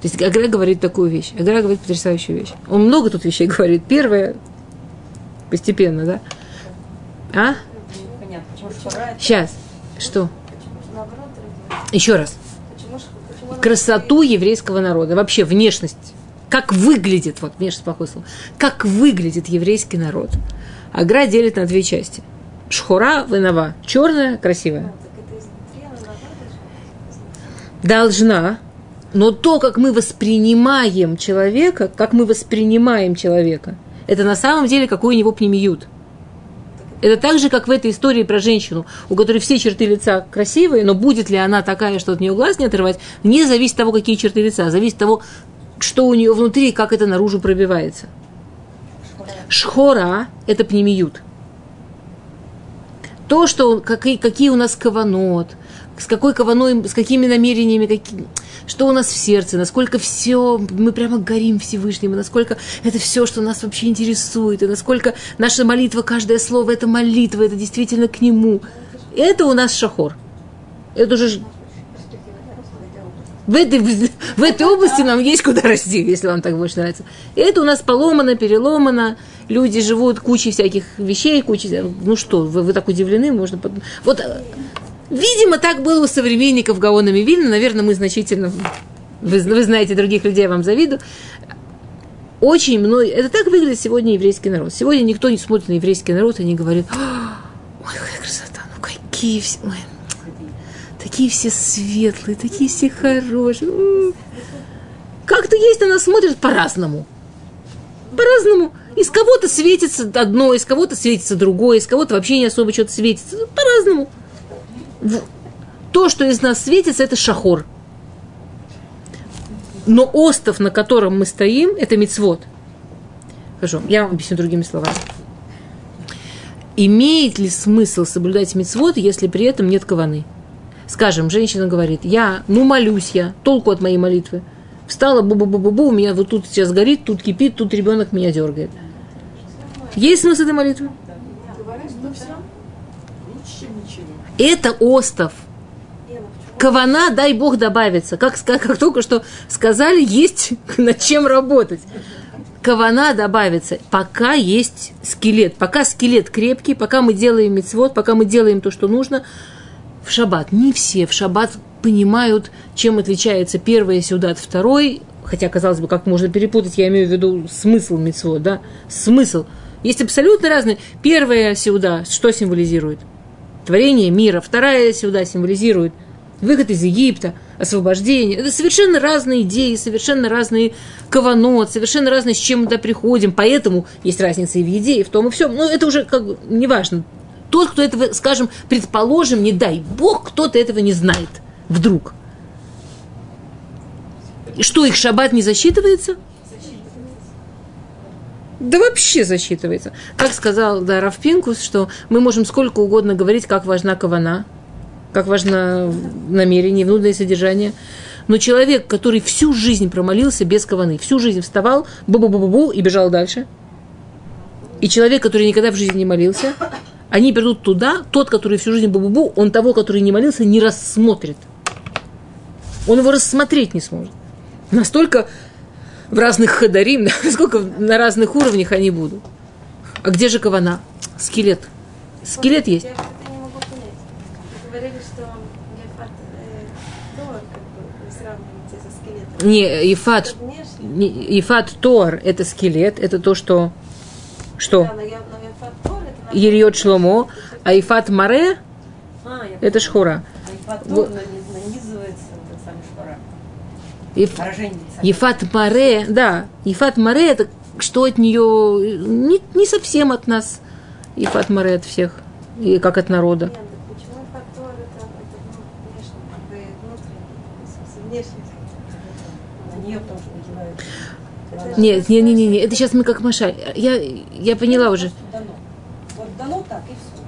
То есть Агра говорит такую вещь. Агра говорит потрясающую вещь. Он много тут вещей говорит. Первое, постепенно, да? А? Сейчас. Что? Еще раз. Красоту еврейского народа. Вообще внешность. Как выглядит, вот внешность плохое слово, как выглядит еврейский народ. Агра делит на две части. Шхура, вынова. Черная, красивая. Должна. Но то, как мы воспринимаем человека, как мы воспринимаем человека, это на самом деле какой у него пнемиют. Это так же, как в этой истории про женщину, у которой все черты лица красивые, но будет ли она такая, что от нее глаз не отрывать, не зависит от того, какие черты лица, зависит от того, что у нее внутри и как это наружу пробивается. Шхора – это пнемиют. То, что, какие, какие у нас каванот, с какой каваной, с какими намерениями, какие, что у нас в сердце, насколько все, мы прямо горим Всевышним, насколько это все, что нас вообще интересует, и насколько наша молитва, каждое слово – это молитва, это действительно к Нему. Это у нас шахор. Это уже в этой, в этой области нам есть куда расти, если вам так больше нравится. Это у нас поломано, переломано. Люди живут кучей всяких вещей, кучей... Ну что, вы, вы так удивлены? Можно... Вот, видимо, так было у современников Гаона Вильна. Наверное, мы значительно... Вы, вы знаете других людей, я вам завидую. Очень много... Это так выглядит сегодня еврейский народ. Сегодня никто не смотрит на еврейский народ и не говорит, ой, какая красота, ну какие все... Ой, такие все светлые, такие все хорошие. Как-то есть на нас смотрят по-разному. По-разному. Из кого-то светится одно, из кого-то светится другое, из кого-то вообще не особо что-то светится. По-разному. То, что из нас светится, это шахор. Но остров, на котором мы стоим, это мицвод. Хорошо, я вам объясню другими словами. Имеет ли смысл соблюдать мицвод, если при этом нет каваны? Скажем, женщина говорит, я, ну молюсь я, толку от моей молитвы. Встала, бу-бу-бу-бу-бу, у меня вот тут сейчас горит, тут кипит, тут ребенок меня дергает. Есть смысл этой молитвы? Это остов. Кавана, дай Бог, добавится. Как, как, как только что сказали, есть над чем работать. Кавана добавится, пока есть скелет. Пока скелет крепкий, пока мы делаем мецвод, пока мы делаем то, что нужно – в шаббат. Не все в шаббат понимают, чем отличается первая сюда от второй, хотя, казалось бы, как можно перепутать, я имею в виду смысл митцвот, да, смысл. Есть абсолютно разные. Первая сюда что символизирует? творение мира. Вторая сюда символизирует выход из Египта, освобождение. Это совершенно разные идеи, совершенно разные каванот, совершенно разные, с чем мы туда приходим. Поэтому есть разница и в еде, и в том, и всем. Но это уже как бы неважно. Тот, кто этого, скажем, предположим, не дай бог, кто-то этого не знает вдруг. Что, их шаббат не засчитывается? Да вообще засчитывается. Как сказал да, Равпинкус, что мы можем сколько угодно говорить, как важна кавана, как важно намерение, внутреннее содержание. Но человек, который всю жизнь промолился без каваны, всю жизнь вставал, бу-бу-бу-бу и бежал дальше. И человек, который никогда в жизни не молился, они придут туда, тот, который всю жизнь бу-бу-бу, он того, который не молился, не рассмотрит. Он его рассмотреть не сможет. Настолько в разных хадарим, насколько на разных уровнях они будут. А где же кавана? Скелет. Скелет есть. Я это не могу понять. Вы говорили, что Ефат э, Тор, как бы, вы сравниваете со скелетом. Не, внешне. не, Ифат Тор – это скелет, это то, что... Что? Да, но я- но Ефат Ериот Шломо, а Ифат Маре А, это Шхура. Иф-. Ефат Маре, да, Ефат Маре – это что от нее, не, не совсем от нас, Ефат Маре от всех, и как от народа. Нет, не, не, не, не, это сейчас мы как Маша. Я, я поняла уже. Дано. Вот дано так и все.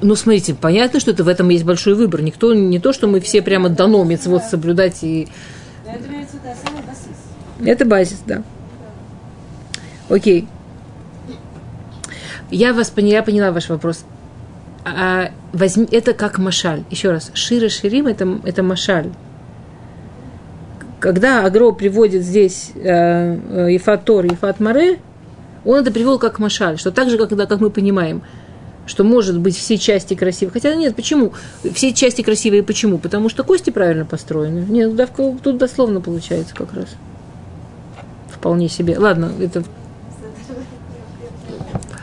Ну, смотрите, понятно, что это в этом есть большой выбор. Никто, не то, что мы все прямо дано мецвод соблюдать и это базис, да. Окей. Я вас поняла, я поняла ваш вопрос. А, возьми, это как машаль. Еще раз, Шира Ширим это, это машаль. Когда Агро приводит здесь э, э, Ефат Тор, Ефат Маре, он это привел как машаль, что так же, как, когда, как мы понимаем, что может быть все части красивые. Хотя нет, почему? Все части красивые почему? Потому что кости правильно построены. Нет, да, в- тут дословно получается как раз. Вполне себе. Ладно, это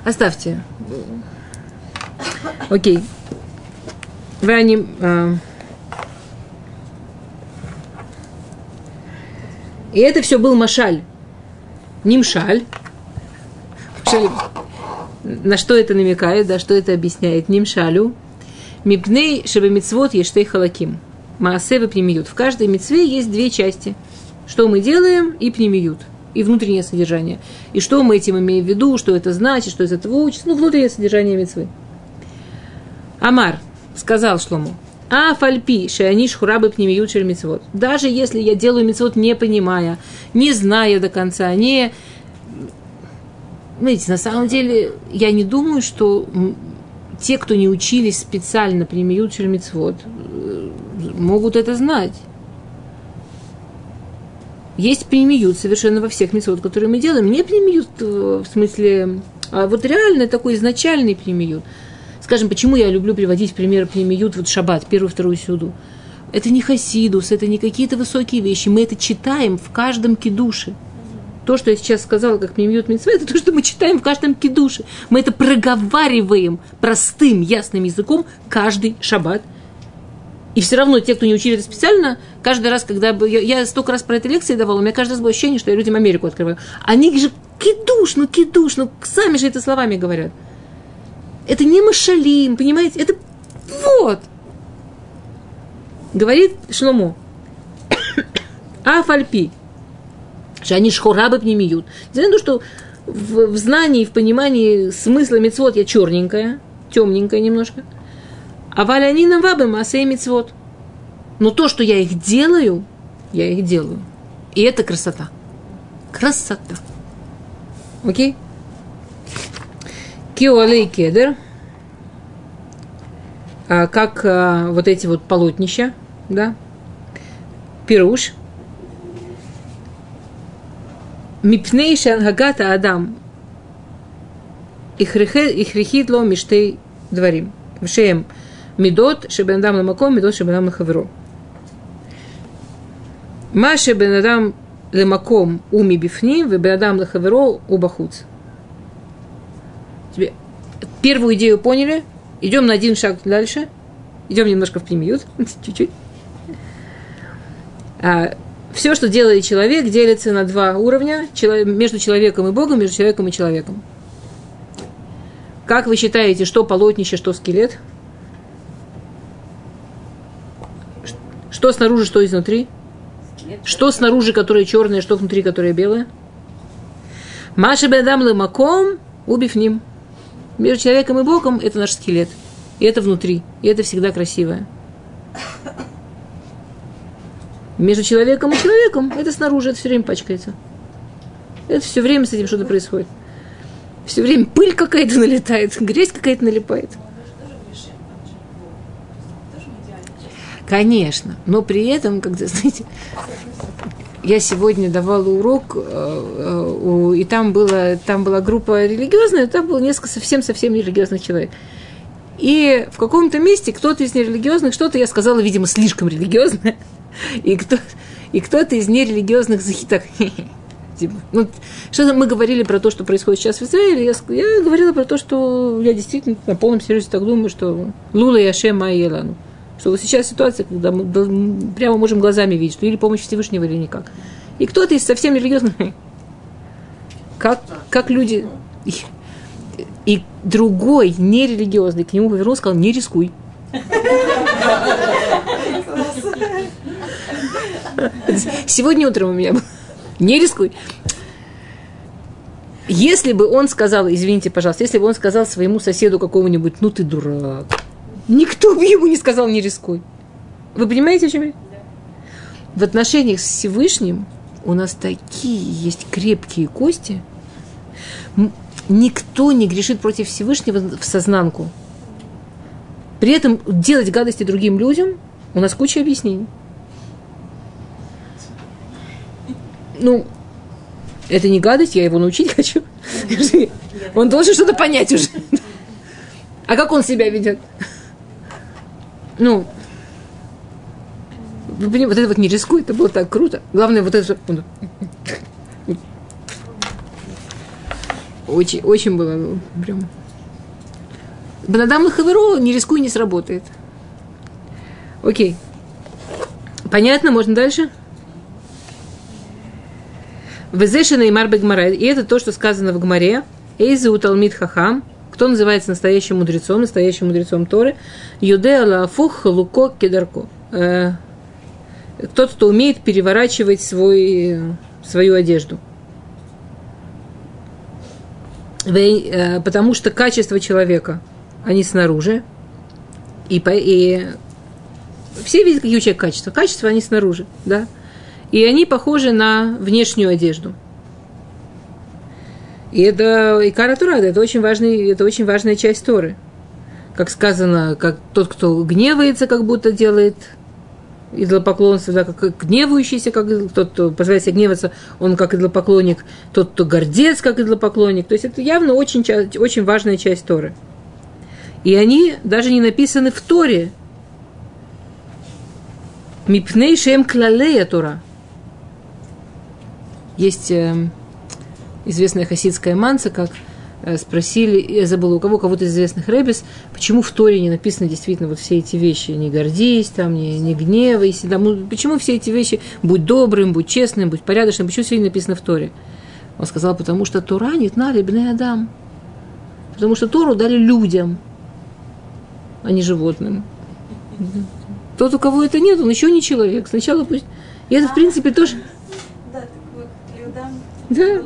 оставьте. Окей. Вы они... а, И это все был Машаль. Нимшаль. Машаль. На что это намекает, да, что это объясняет? Нимшалю. Мипней шебемицвот ештей халаким. Маасе пнемиют. В каждой мицве есть две части. Что мы делаем и пнемиют. И внутреннее содержание. И что мы этим имеем в виду, что это значит, что из этого учится. Ну, внутреннее содержание мицвы. Амар сказал Шлому, а фальпи шеаниш хурабы пнемиют шер мицвод. Даже если я делаю мицвод не понимая, не зная до конца, не... Знаете, на самом деле, я не думаю, что те, кто не учились специально шер мицвод, э, могут это знать. Есть пнемиют совершенно во всех мицвод, которые мы делаем. Не пнемиют э, в смысле, а вот реально такой изначальный пнемиют. Скажем, почему я люблю приводить пример пнемиют, вот шаббат, первую, вторую сюду. Это не хасидус, это не какие-то высокие вещи. Мы это читаем в каждом кидуше. То, что я сейчас сказала, как пнемиют митцве, это то, что мы читаем в каждом кидуше. Мы это проговариваем простым, ясным языком каждый шаббат. И все равно те, кто не учили это специально, каждый раз, когда я, я столько раз про это лекции давала, у меня каждый раз было ощущение, что я людям Америку открываю. Они же кидуш, ну кидуш, ну сами же это словами говорят. Это не машалим, понимаете? Это вот. Говорит Шломо. Афальпи. Что они шхурабы пнемиют. Несмотря на то, что в, в знании, в понимании смысла мецвод я черненькая, темненькая немножко. А валянина вабы масса и мецвод. Но то, что я их делаю, я их делаю. И это красота. Красота. Окей? Киоалей кедр, а, как а, вот эти вот полотнища, да, пируш, Мипней ангагата адам. Ихрихит ло миштей дворим. Шеем. Медот шебендам ламаком, медот шебендам лахаверо. Ма шебендам ламаком уми бифним, вебендам у убахуц. Тебе первую идею поняли? Идем на один шаг дальше. Идем немножко в премьют, чуть-чуть. А, все, что делает человек, делится на два уровня. Между человеком и Богом, между человеком и человеком. Как вы считаете, что полотнище, что скелет? Что снаружи, что изнутри? Что снаружи, которое черное, что внутри, которое белое? Маша бедам маком убив ним. Между человеком и Богом это наш скелет. И это внутри. И это всегда красивое. Между человеком и человеком это снаружи, это все время пачкается. Это все время с этим что-то происходит. Все время пыль какая-то налетает, грязь какая-то налипает. Конечно, но при этом, когда, знаете, я сегодня давала урок, э, э, и там, было, там была группа религиозная, там было несколько совсем-совсем нерелигиозных человек. И в каком-то месте кто-то из нерелигиозных, что-то я сказала, видимо, слишком религиозное, и, кто, и кто-то из нерелигиозных захиток. Типа, ну, что мы говорили про то, что происходит сейчас в Израиле, я, я говорила про то, что я действительно на полном серьезе так думаю, что Лула и Ашем Майелану. Что вот сейчас ситуация, когда мы прямо можем глазами видеть, что или помощь Всевышнего, или никак. И кто-то из совсем нерелигиозных, как, как люди... И, и другой, нерелигиозный, к нему повернулся и сказал, не рискуй. Сегодня утром у меня был. Не рискуй. Если бы он сказал, извините, пожалуйста, если бы он сказал своему соседу какому-нибудь, ну ты дурак, никто бы ему не сказал, не рискуй. Вы понимаете, о чем я? В отношениях с Всевышним у нас такие есть крепкие кости. Никто не грешит против Всевышнего в сознанку. При этом делать гадости другим людям у нас куча объяснений. Ну, это не гадость, я его научить хочу. Он должен что-то понять уже. А как он себя ведет? Ну, вот это вот не рискуй, это было так круто. Главное, вот это... вот- Очень, очень было ну, прям... Бенадам Хаверо не рискуй, не сработает. Окей. Понятно, можно дальше? Везешина и Марбе Гмара. И это то, что сказано в Гмаре. Эйзе у Талмит Хахам. Кто называется настоящим мудрецом, настоящим мудрецом Торы? Юде Алафух Луко Кедарко. Э, Тот, кто умеет переворачивать свой, свою одежду. Э, Потому что качество человека, они снаружи. И, и все видят, какие у человека качества. Качества, они снаружи, да. И они похожи на внешнюю одежду. И это и Кара Тура, это очень, важный, это очень важная часть Торы. Как сказано, как тот, кто гневается, как будто делает идолопоклонство, да, как гневающийся, как тот, кто позволяет себе гневаться, он как идолопоклонник, тот, кто гордец, как идолопоклонник. То есть это явно очень, очень важная часть Торы. И они даже не написаны в Торе. Мипней шем клалея Тора. Есть э, известная хасидская манца, как э, спросили, я забыла, у кого, кого-то из известных рэбис, почему в Торе не написаны действительно вот все эти вещи, не гордись, там, не, не гневайся, там, почему все эти вещи, будь добрым, будь честным, будь порядочным, почему все это написано в Торе? Он сказал, потому что Тора не знали бне Адам. Потому что Тору дали людям, а не животным. Тот, у кого это нет, он еще не человек. Сначала пусть... И это, в принципе, тоже... Да, так вот, Иудам, Да.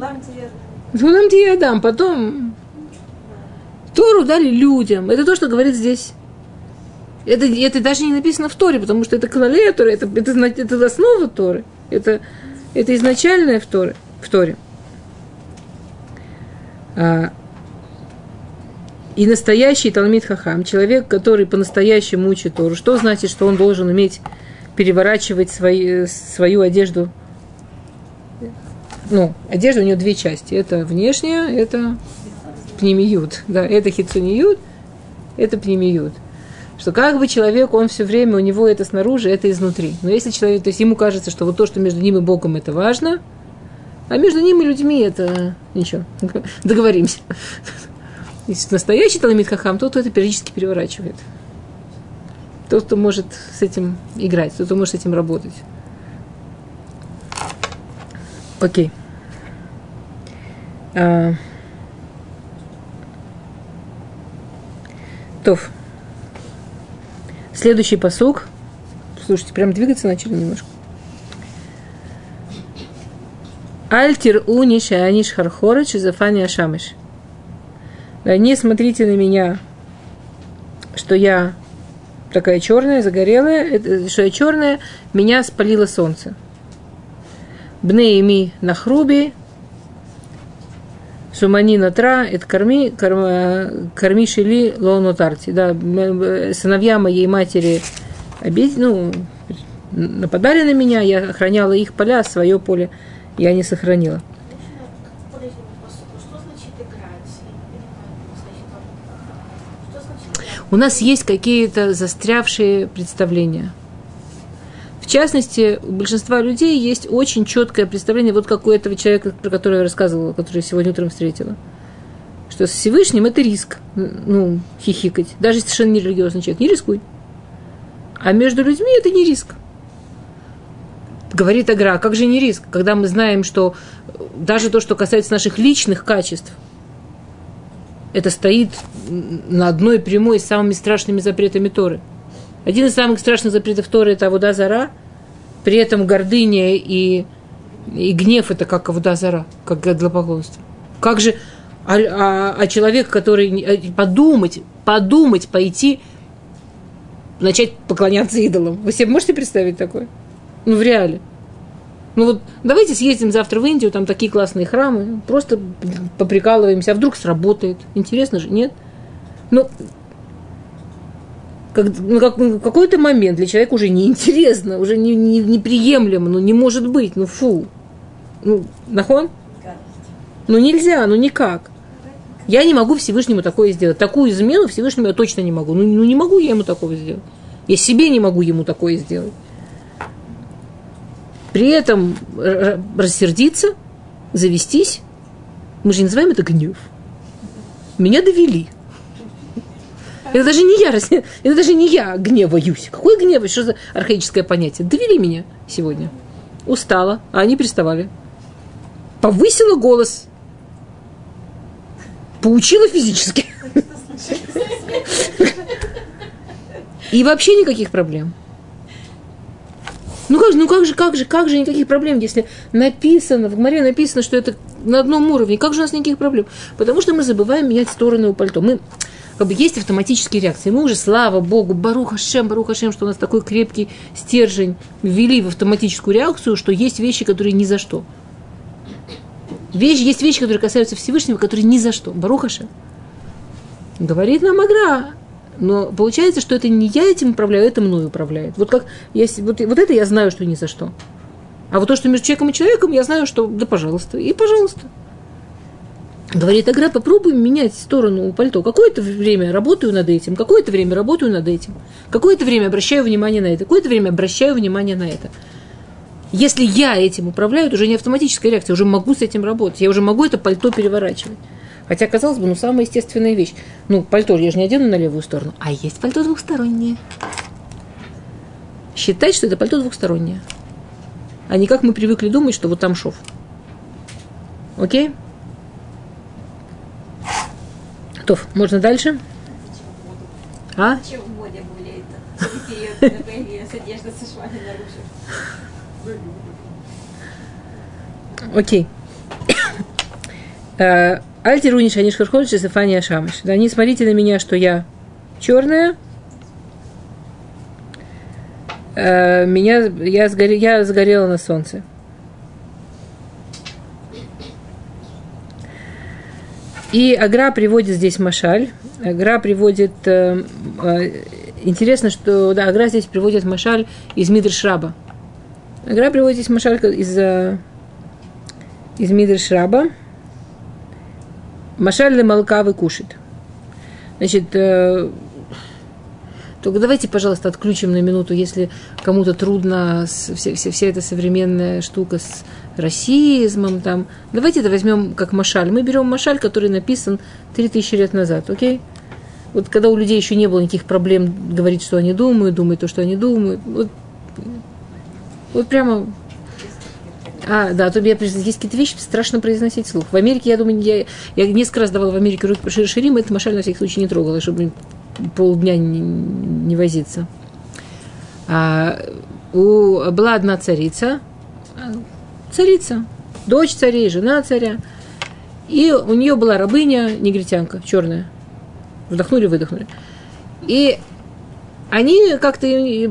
Лам тебе дам, потом Тору дали людям. Это то, что говорит здесь. Это, это даже не написано в Торе, потому что это клалея Торы, это, это, это основа Торы. Это, это изначальное в Торе. В Торе. А, и настоящий Талмит Хахам, человек, который по-настоящему учит Тору, что значит, что он должен уметь переворачивать свои, свою одежду ну, одежда у нее две части. Это внешняя, это пнемиют. Да, это хитсуниют, это пнемиют. Что как бы человек, он все время, у него это снаружи, это изнутри. Но если человек, то есть ему кажется, что вот то, что между ним и Богом, это важно, а между ним и людьми это ничего, договоримся. Если настоящий Талмит Хахам, тот, это периодически переворачивает. Тот, кто может с этим играть, тот, кто может с этим работать. Окей. А... Тов. Следующий посук. Слушайте, прям двигаться начали немножко. Альтир униш аниш хархорыч зафани ашамыш. Не смотрите на меня, что я такая черная, загорелая, что я черная, меня спалило солнце. Бне ими на хруби, Сумани натра, это корми, корми шили лонотарти. Да, сыновья моей матери обид, ну, нападали на меня, я охраняла их поля, свое поле я не сохранила. У нас есть какие-то застрявшие представления. Частности, у большинства людей есть очень четкое представление, вот как у этого человека, про которого я рассказывала, который сегодня утром встретила. Что с Всевышним это риск, ну, хихикать. Даже совершенно не религиозный человек, не рискуй. А между людьми это не риск. Говорит Агра, как же не риск, когда мы знаем, что даже то, что касается наших личных качеств, это стоит на одной прямой с самыми страшными запретами Торы. Один из самых страшных запретов Торы – это Авуда Зара, при этом гордыня и, и гнев – это как Авуда Зара, как поклонства. Как же, а, а, а человек, который а, подумать, подумать, пойти, начать поклоняться идолам. Вы себе можете представить такое? Ну, в реале. Ну вот давайте съездим завтра в Индию, там такие классные храмы, просто поприкалываемся, а вдруг сработает. Интересно же, нет? Ну, как, ну, как, ну, какой-то момент для человека уже неинтересно, уже не, не, неприемлемо, ну не может быть, ну фу. Ну, нахон? Ну нельзя, ну никак. Я не могу Всевышнему такое сделать. Такую измену Всевышнему я точно не могу. Ну, ну не могу я ему такого сделать. Я себе не могу ему такое сделать при этом рассердиться, завестись. Мы же не называем это гнев. Меня довели. Это даже не я, это даже не я гневаюсь. Какой гнев? Что за архаическое понятие? Довели меня сегодня. Устала, а они приставали. Повысила голос. Поучила физически. И вообще никаких проблем. Ну как же, ну как же, как же, как же никаких проблем, если написано, в Гмаре написано, что это на одном уровне, как же у нас никаких проблем? Потому что мы забываем менять стороны у пальто. Мы, как бы есть автоматические реакции. Мы уже, слава Богу, Баруха Шем, Баруха Шем, что у нас такой крепкий стержень ввели в автоматическую реакцию, что есть вещи, которые ни за что. Вещи, есть вещи, которые касаются Всевышнего, которые ни за что. Баруха Шем. Говорит нам Агра, но получается, что это не я этим управляю, это мной управляет. Вот как я, вот, вот это я знаю, что ни за что. А вот то, что между человеком и человеком, я знаю, что да пожалуйста, и пожалуйста. Говорит Агра, попробуем менять сторону пальто. Какое-то время работаю над этим, какое-то время работаю над этим, какое-то время обращаю внимание на это, какое-то время обращаю внимание на это. Если я этим управляю, это уже не автоматическая реакция, уже могу с этим работать, я уже могу это пальто переворачивать. Хотя, казалось бы, ну, самая естественная вещь. Ну, пальто я же не одену на левую сторону, а есть пальто двухстороннее. Считать, что это пальто двухстороннее. А не как мы привыкли думать, что вот там шов. Окей? Тоф, можно дальше? А? Чем в моде были это? Период с одеждой со швами наружу. Окей. Э, Альтируни шаниш харходиш Стефания Шамыш. Да, не смотрите на меня, что я черная. Э, меня, я, сгоре, я сгорела на солнце. И Агра приводит здесь Машаль. Агра приводит... Э, э, интересно, что да, Агра здесь приводит Машаль из Мидршраба. Агра приводит здесь Машаль из, э, из Мидршраба. Машаль молока выкушит. Значит, э, Только давайте, пожалуйста, отключим на минуту, если кому-то трудно с, вся, вся, вся эта современная штука с расизмом там. Давайте это возьмем как машаль. Мы берем машаль, который написан 3000 лет назад, окей? Вот когда у людей еще не было никаких проблем говорить, что они думают, думать то, что они думают. Вот, вот прямо а, да, то я признаю, есть какие-то вещи страшно произносить вслух. В Америке, я думаю, я, я несколько раз давала в Америке руки Ширим, это машаль на всякий случай не трогала, чтобы полдня не, не возиться. А, у, была одна царица, царица, дочь царей, жена царя, и у нее была рабыня, негритянка, черная. Вдохнули, выдохнули. И они как-то,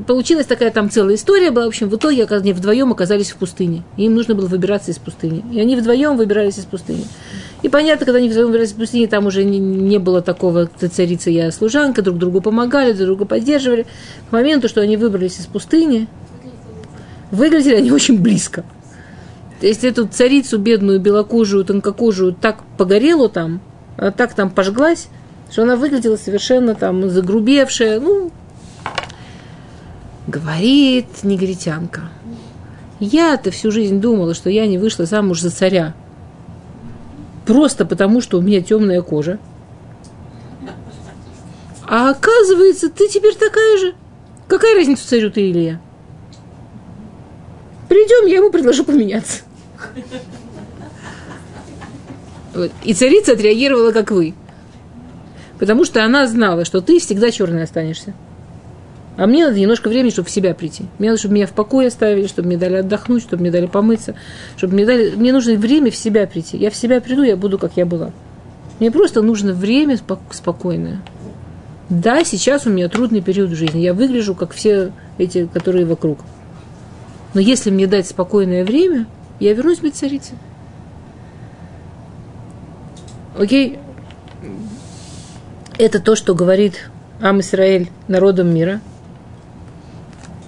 получилась такая там целая история была, в общем, в итоге они вдвоем оказались в пустыне. Им нужно было выбираться из пустыни. И они вдвоем выбирались из пустыни. И понятно, когда они вдвоем выбирались из пустыни, там уже не, не было такого, ты царица, я служанка, друг другу помогали, друг друга поддерживали. К моменту, что они выбрались из пустыни, выглядели они очень близко. То есть эту царицу бедную, белокожую, тонкокожую так погорело там, она так там пожглась, что она выглядела совершенно там загрубевшая, ну, Говорит негритянка. Я-то всю жизнь думала, что я не вышла замуж за царя. Просто потому, что у меня темная кожа. А оказывается, ты теперь такая же. Какая разница царю ты или я? Придем, я ему предложу поменяться. Вот. И царица отреагировала, как вы. Потому что она знала, что ты всегда черной останешься. А мне надо немножко времени, чтобы в себя прийти. Мне надо, чтобы меня в покое оставили, чтобы мне дали отдохнуть, чтобы мне дали помыться, чтобы мне дали... Мне нужно время в себя прийти. Я в себя приду, я буду, как я была. Мне просто нужно время спокойное. Да, сейчас у меня трудный период в жизни. Я выгляжу, как все эти, которые вокруг. Но если мне дать спокойное время, я вернусь быть царицей. Окей? Это то, что говорит Ам Исраэль народом мира –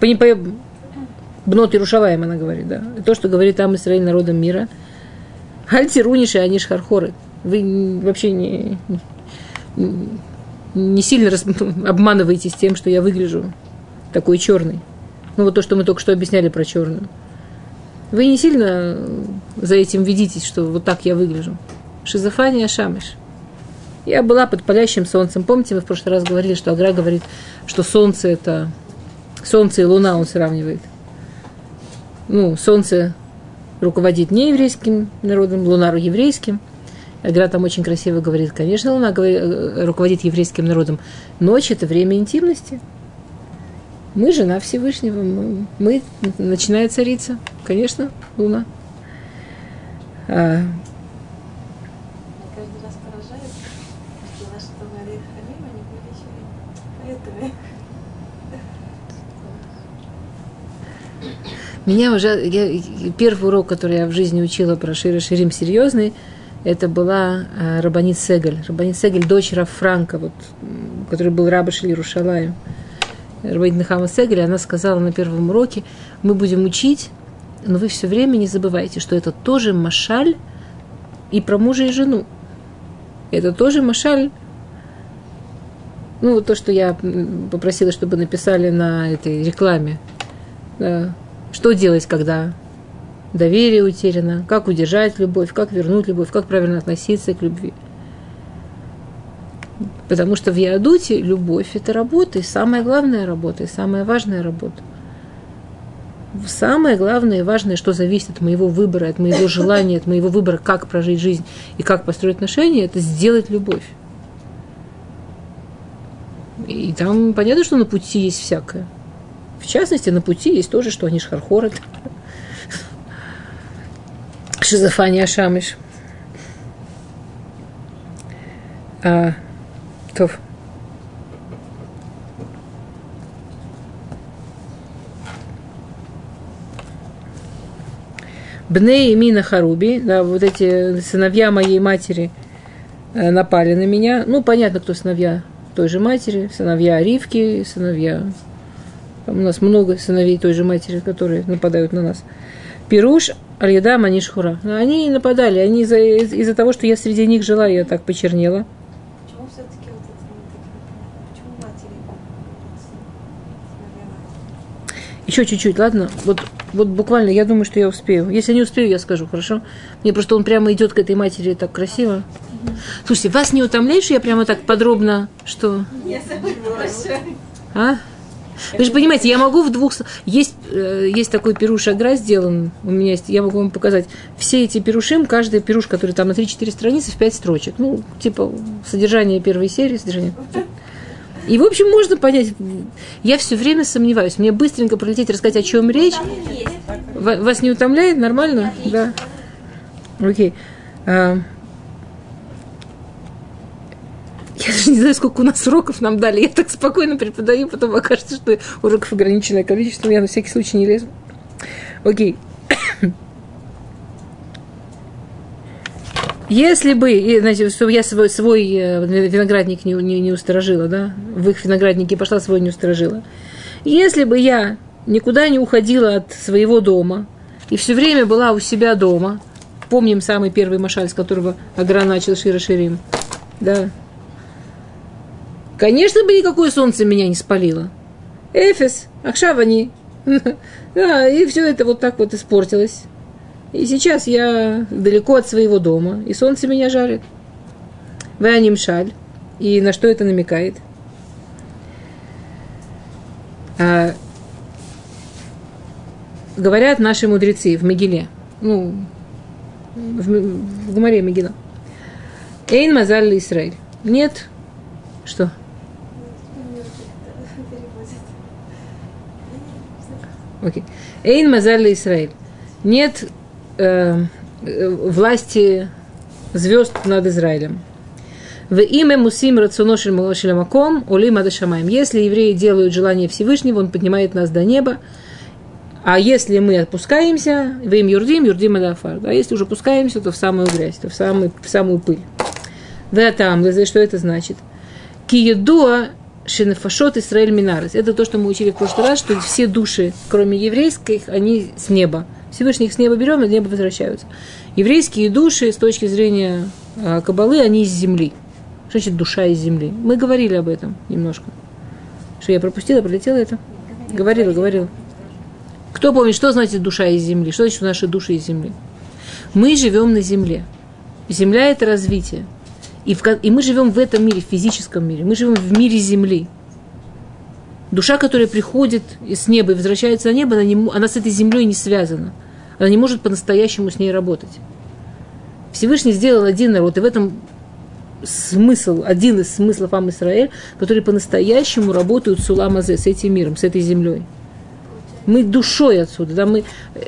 Бнот Иерушалаем, она говорит, да. То, что говорит там Израиль народом мира. Альтируниши, они хархоры. Вы вообще не, не, сильно рас, обманываетесь тем, что я выгляжу такой черный. Ну, вот то, что мы только что объясняли про черную. Вы не сильно за этим видитесь, что вот так я выгляжу. Шизофания шамиш. Я была под палящим солнцем. Помните, мы в прошлый раз говорили, что Агра говорит, что солнце это Солнце и Луна он сравнивает. Ну, Солнце руководит не еврейским народом, Луна еврейским. Игра там очень красиво говорит, конечно, Луна э, руководит еврейским народом. Ночь – это время интимности. Мы жена Всевышнего, мы, мы начинает царица. Конечно, Луна. А, каждый раз поражает, что наши Тамари Хамим, они были еще поэтами. Меня уже, я, первый урок, который я в жизни учила про Шира Ширим серьезный, это была э, Рабанит Сегель. Рабанит Сегель, дочь Раф Франка, вот, который был рабыш Иерушалаем. Рабанит Нахама Сегель, она сказала на первом уроке, мы будем учить, но вы все время не забывайте, что это тоже машаль и про мужа и жену. Это тоже машаль ну, вот то, что я попросила, чтобы написали на этой рекламе. Да. Что делать, когда доверие утеряно, как удержать любовь, как вернуть любовь, как правильно относиться к любви. Потому что в Иадуте любовь – это работа, и самая главная работа, и самая важная работа. Самое главное и важное, что зависит от моего выбора, от моего желания, от моего выбора, как прожить жизнь и как построить отношения, это сделать любовь. И там понятно, что на пути есть всякое. В частности, на пути есть тоже, что они шхархорят. Шизофания шамиш. А, то. Бне и Мина Харуби, да, вот эти сыновья моей матери э, напали на меня. Ну, понятно, кто сыновья той же матери, сыновья Ривки, сыновья там у нас много сыновей той же матери, которые нападают на нас. Пируш, Альяда, Манишхура. Они нападали, они из-за, из-за того, что я среди них жила, я так почернела. Почему все-таки вот это, почему матери? Еще чуть-чуть, ладно? Вот, вот буквально, я думаю, что я успею. Если не успею, я скажу, хорошо? Мне просто он прямо идет к этой матери так красиво. Слушайте, вас не утомляет, что я прямо так подробно, что... Согласна. А? Вы же понимаете, я могу в двух... Есть, э, есть такой пируш агра сделан, у меня есть, я могу вам показать. Все эти пирушим, каждый пируш, который там на 3-4 страницы, в 5 строчек. Ну, типа, содержание первой серии, содержание... И, в общем, можно понять. Я все время сомневаюсь. Мне быстренько пролететь, рассказать, о чем речь. Ва- Вас не утомляет? Нормально? Да. Окей. А, Я даже не знаю, сколько у нас уроков нам дали. Я так спокойно преподаю, потом окажется, что уроков ограниченное количество. Я на всякий случай не лезу. Окей. Если бы, знаете, чтобы я свой, свой э, виноградник не, не, не усторожила, да, в их винограднике пошла, свой не усторожила. Если бы я никуда не уходила от своего дома и все время была у себя дома, помним самый первый машаль, с которого Агра начал Шира Ширим, да, конечно бы никакое солнце меня не спалило. Эфес, Ахшавани, да, и все это вот так вот испортилось. И сейчас я далеко от своего дома, и солнце меня жарит. Ваним шаль. И на что это намекает? А, говорят наши мудрецы в Мегиле, ну, в, в Гумаре Мегила. Эйн Мазаль Израиль. Нет. Что? Окей. Эйн Мазаль Израиль. Нет э, э, власти звезд над Израилем. В имя Мусим Рационошель Шелямаком Улим Адашамаем. Если евреи делают желание Всевышнего, он поднимает нас до неба. А если мы отпускаемся, в им юрдим, юрдим адафар. А если уже опускаемся, то в самую грязь, то в, самый, в самую пыль. В там, что это значит? Киедуа Шинефашот Исраэль Минарес. Это то, что мы учили в прошлый раз, что все души, кроме еврейских, они с неба. Всевышний их с неба берем, и с неба возвращаются. Еврейские души, с точки зрения а, Кабалы, они из земли. Что значит душа из земли? Мы говорили об этом немножко. Что я пропустила, пролетела это? Говорила, говорила. Кто помнит, что значит душа из земли? Что значит наши души из земли? Мы живем на земле. Земля – это развитие. И, в, и мы живем в этом мире, в физическом мире. Мы живем в мире Земли. Душа, которая приходит с неба и возвращается на небо, она, не, она с этой землей не связана. Она не может по-настоящему с ней работать. Всевышний сделал один народ, и в этом смысл, один из смыслов Ам Исраэль, которые по-настоящему работают с Уламазе, с этим миром, с этой землей. Мы душой отсюда, да, мы... э,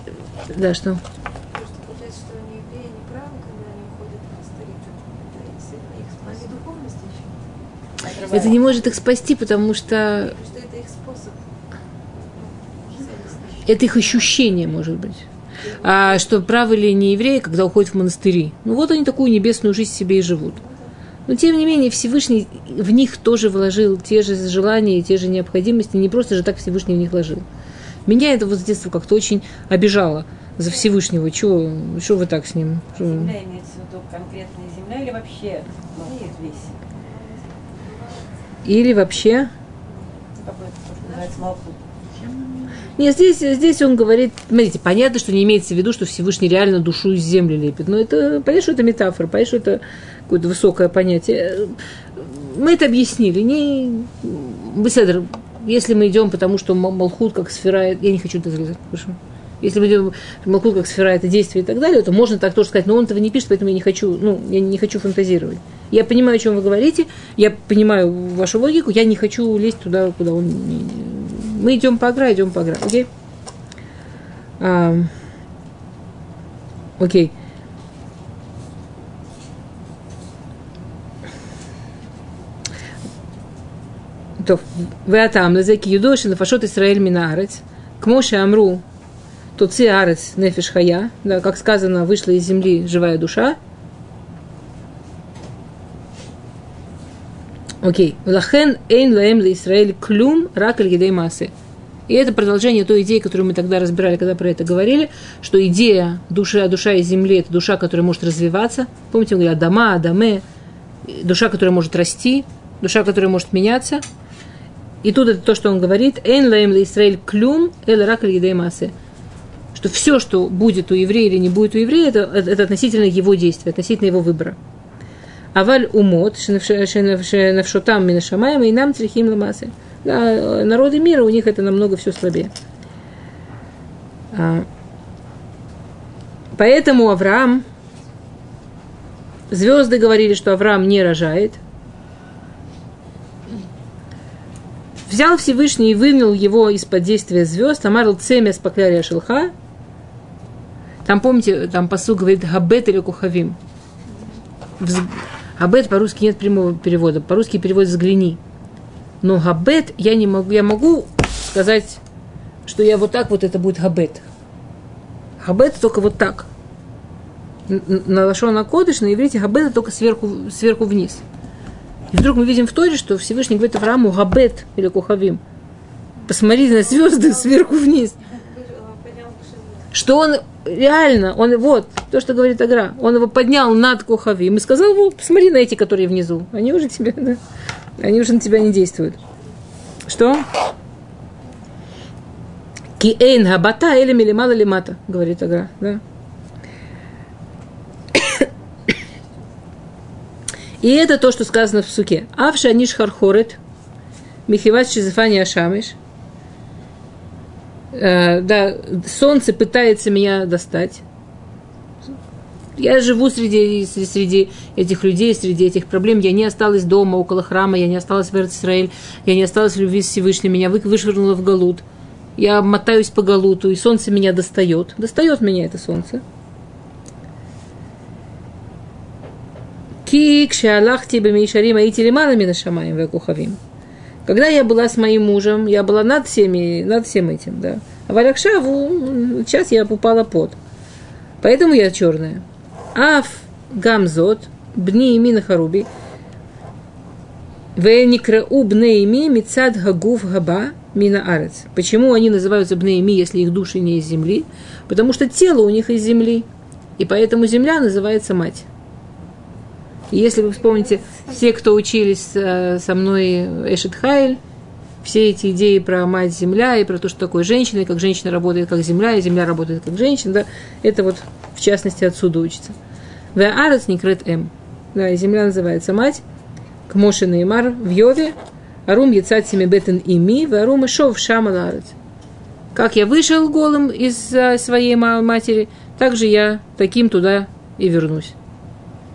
Да, что? Просто получается, что они евреи не правы, когда они уходят в монастыри. Это их сильно- их- Они духовности еще. Это не может их спасти, потому что это их ощущение, может быть. А что правы ли не евреи, когда уходят в монастыри? Ну вот они такую небесную жизнь себе и живут. Но тем не менее Всевышний в них тоже вложил те же желания и те же необходимости. Не просто же так Всевышний в них вложил. Меня это вот с детства как-то очень обижало за Всевышнего. Чего, что вы так с ним? Земля имеется в виду конкретная земля или вообще? Или вообще... Нет, здесь, здесь он говорит, смотрите, понятно, что не имеется в виду, что Всевышний реально душу из земли лепит. Но это, понятно, что это метафора, понятно, что это какое-то высокое понятие. Мы это объяснили. Не... Беседр, если мы идем, потому что Ма- Малхут как сфера, я не хочу это залезать? если мы делаем Малкут как сфера, это действие и так далее, то можно так тоже сказать, но он этого не пишет, поэтому я не хочу, ну, я не хочу фантазировать. Я понимаю, о чем вы говорите, я понимаю вашу логику, я не хочу лезть туда, куда он... Мы идем по агра, идем по агра, окей? А, окей. То, вы атам, назеки юдоши, нафашот Исраэль минаарец, к Моше Амру, то циарец нефиш хая, да, как сказано, вышла из земли живая душа. Окей. Лахен эйн лаэм ла Исраэль клюм рак гидей массы. И это продолжение той идеи, которую мы тогда разбирали, когда про это говорили, что идея души, душа из земли – это душа, которая может развиваться. Помните, мы говорили дома «адаме», душа, которая может расти, душа, которая может меняться. И тут это то, что он говорит «Эйн лаэм ла Исраэль клюм эл рак массы». Что все, что будет у еврея или не будет у еврея, это, это относительно его действия, относительно его выбора. Аваль умот, шенавшотам минашамаем, и нам трихим ламасы. Да, народы мира, у них это намного все слабее. А, поэтому Авраам, звезды говорили, что Авраам не рожает. Взял Всевышний и вынул его из-под действия звезд, Амарл Цемя споклярия Шелха. Там, помните, там посуд говорит Габет или Кухавим. Габет по-русски нет прямого перевода. По-русски перевод «взгляни». Но габет я не могу, я могу сказать, что я вот так вот это будет габет. Габет только вот так. На лошона кодыш, на иврите габет только сверху, сверху вниз. И вдруг мы видим в Торе, что Всевышний говорит Аврааму габет или кухавим. Посмотрите на звезды сверху вниз. Что он реально, он вот, то, что говорит Агра, он его поднял над Кухавим и сказал, вот, посмотри на эти, которые внизу. Они уже тебя, да, они уже на тебя не действуют. Что? Киэйн габата или милимала лимата, говорит Агра. Да? И это то, что сказано в суке. Авша ниш хархорет, михиват шизефани ашамиш. Э, да, солнце пытается меня достать. Я живу среди, среди этих людей, среди этих проблем. Я не осталась дома, около храма, я не осталась в Израиль, я не осталась в любви с Всевышним, меня вышвырнуло в Галут. Я мотаюсь по Галуту, и солнце меня достает. Достает меня это солнце. Кик шалахти бамишарим аити лимана мина шамаем векухавим. Когда я была с моим мужем, я была над, всеми, над всем этим, да. А в Алякшаву сейчас я попала под. Поэтому я черная. Аф гамзот, бни ими харуби, Веникрау бнеими мицад гагув габа мина арец. Почему они называются бнеими, если их души не из земли? Потому что тело у них из земли. И поэтому земля называется мать. И если вы вспомните, все, кто учились э, со мной Эшет Хайль, все эти идеи про мать земля и про то, что такое женщина, и как женщина работает как земля, и земля работает как женщина, да, это вот в частности отсюда учится. В Арец не крыт М. Да, и земля называется мать, к Моше Неймар в Йове, Арум яцат семи бетен ими, в Арум шов шама Как я вышел голым из своей матери, так же я таким туда и вернусь.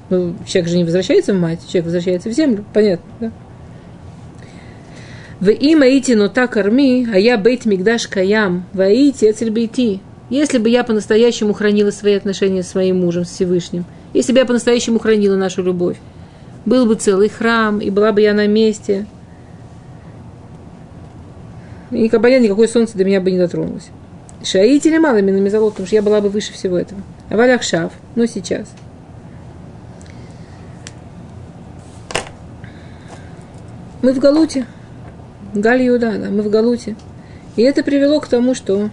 Ну, человек же не возвращается в мать, человек возвращается в землю, понятно, да? В имя ити но так корми, а я бейт мигдаш каям, в аити эцель бейти. Если бы я по-настоящему хранила свои отношения с своим мужем, с Всевышним, если бы я по-настоящему хранила нашу любовь, был бы целый храм, и была бы я на месте, и никогда никакое солнце до меня бы не дотронулось. Шаити или мало минами золот, потому что я была бы выше всего этого. А валях шав, но сейчас – Мы в Галуте. Галь Иуда, да, мы в Галуте. И это привело к тому, что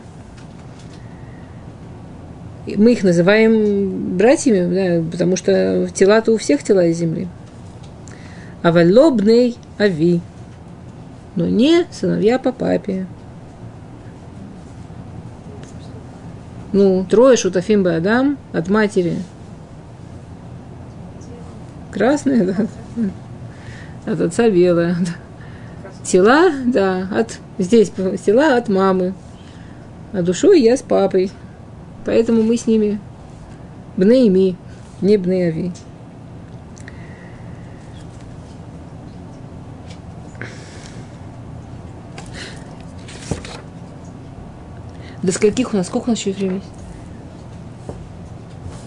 мы их называем братьями, да, потому что тела-то у всех тела из земли. А валобней ави. Но не сыновья по папе. Ну, трое шутафим бы Адам от матери. Красные, да от отца белая. Тела, да, от, здесь тела от мамы, а душой я с папой. Поэтому мы с ними бнеими, не бнеави. До скольких у нас? Сколько у нас еще времени?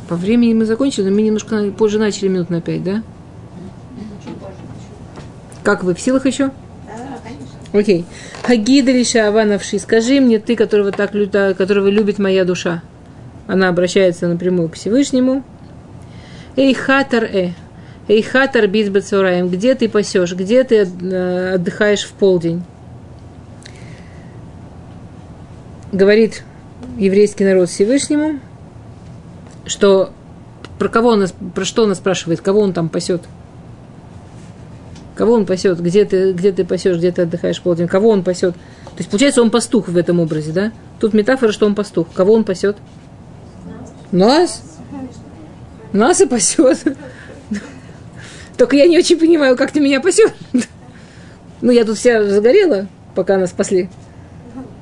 По времени мы закончили, но мы немножко позже начали минут на пять, да? Как вы в силах еще? Окей. Хагида лиша аванавши, скажи мне, ты, которого так которого любит моя душа. Она обращается напрямую к Всевышнему. Эй, хатар э. Эй, хатар бизбацураем. Где ты пасешь? Где ты э, отдыхаешь в полдень? Говорит еврейский народ Всевышнему, что про кого он, про что он спрашивает, кого он там пасет – Кого он пасет? Где ты, где ты пасешь, где ты отдыхаешь полдень? Кого он пасет? То есть, получается, он пастух в этом образе, да? Тут метафора, что он пастух. Кого он пасет? Нас. Нас и пасет. Только я не очень понимаю, как ты меня пасешь. Ну, я тут вся загорела, пока нас спасли.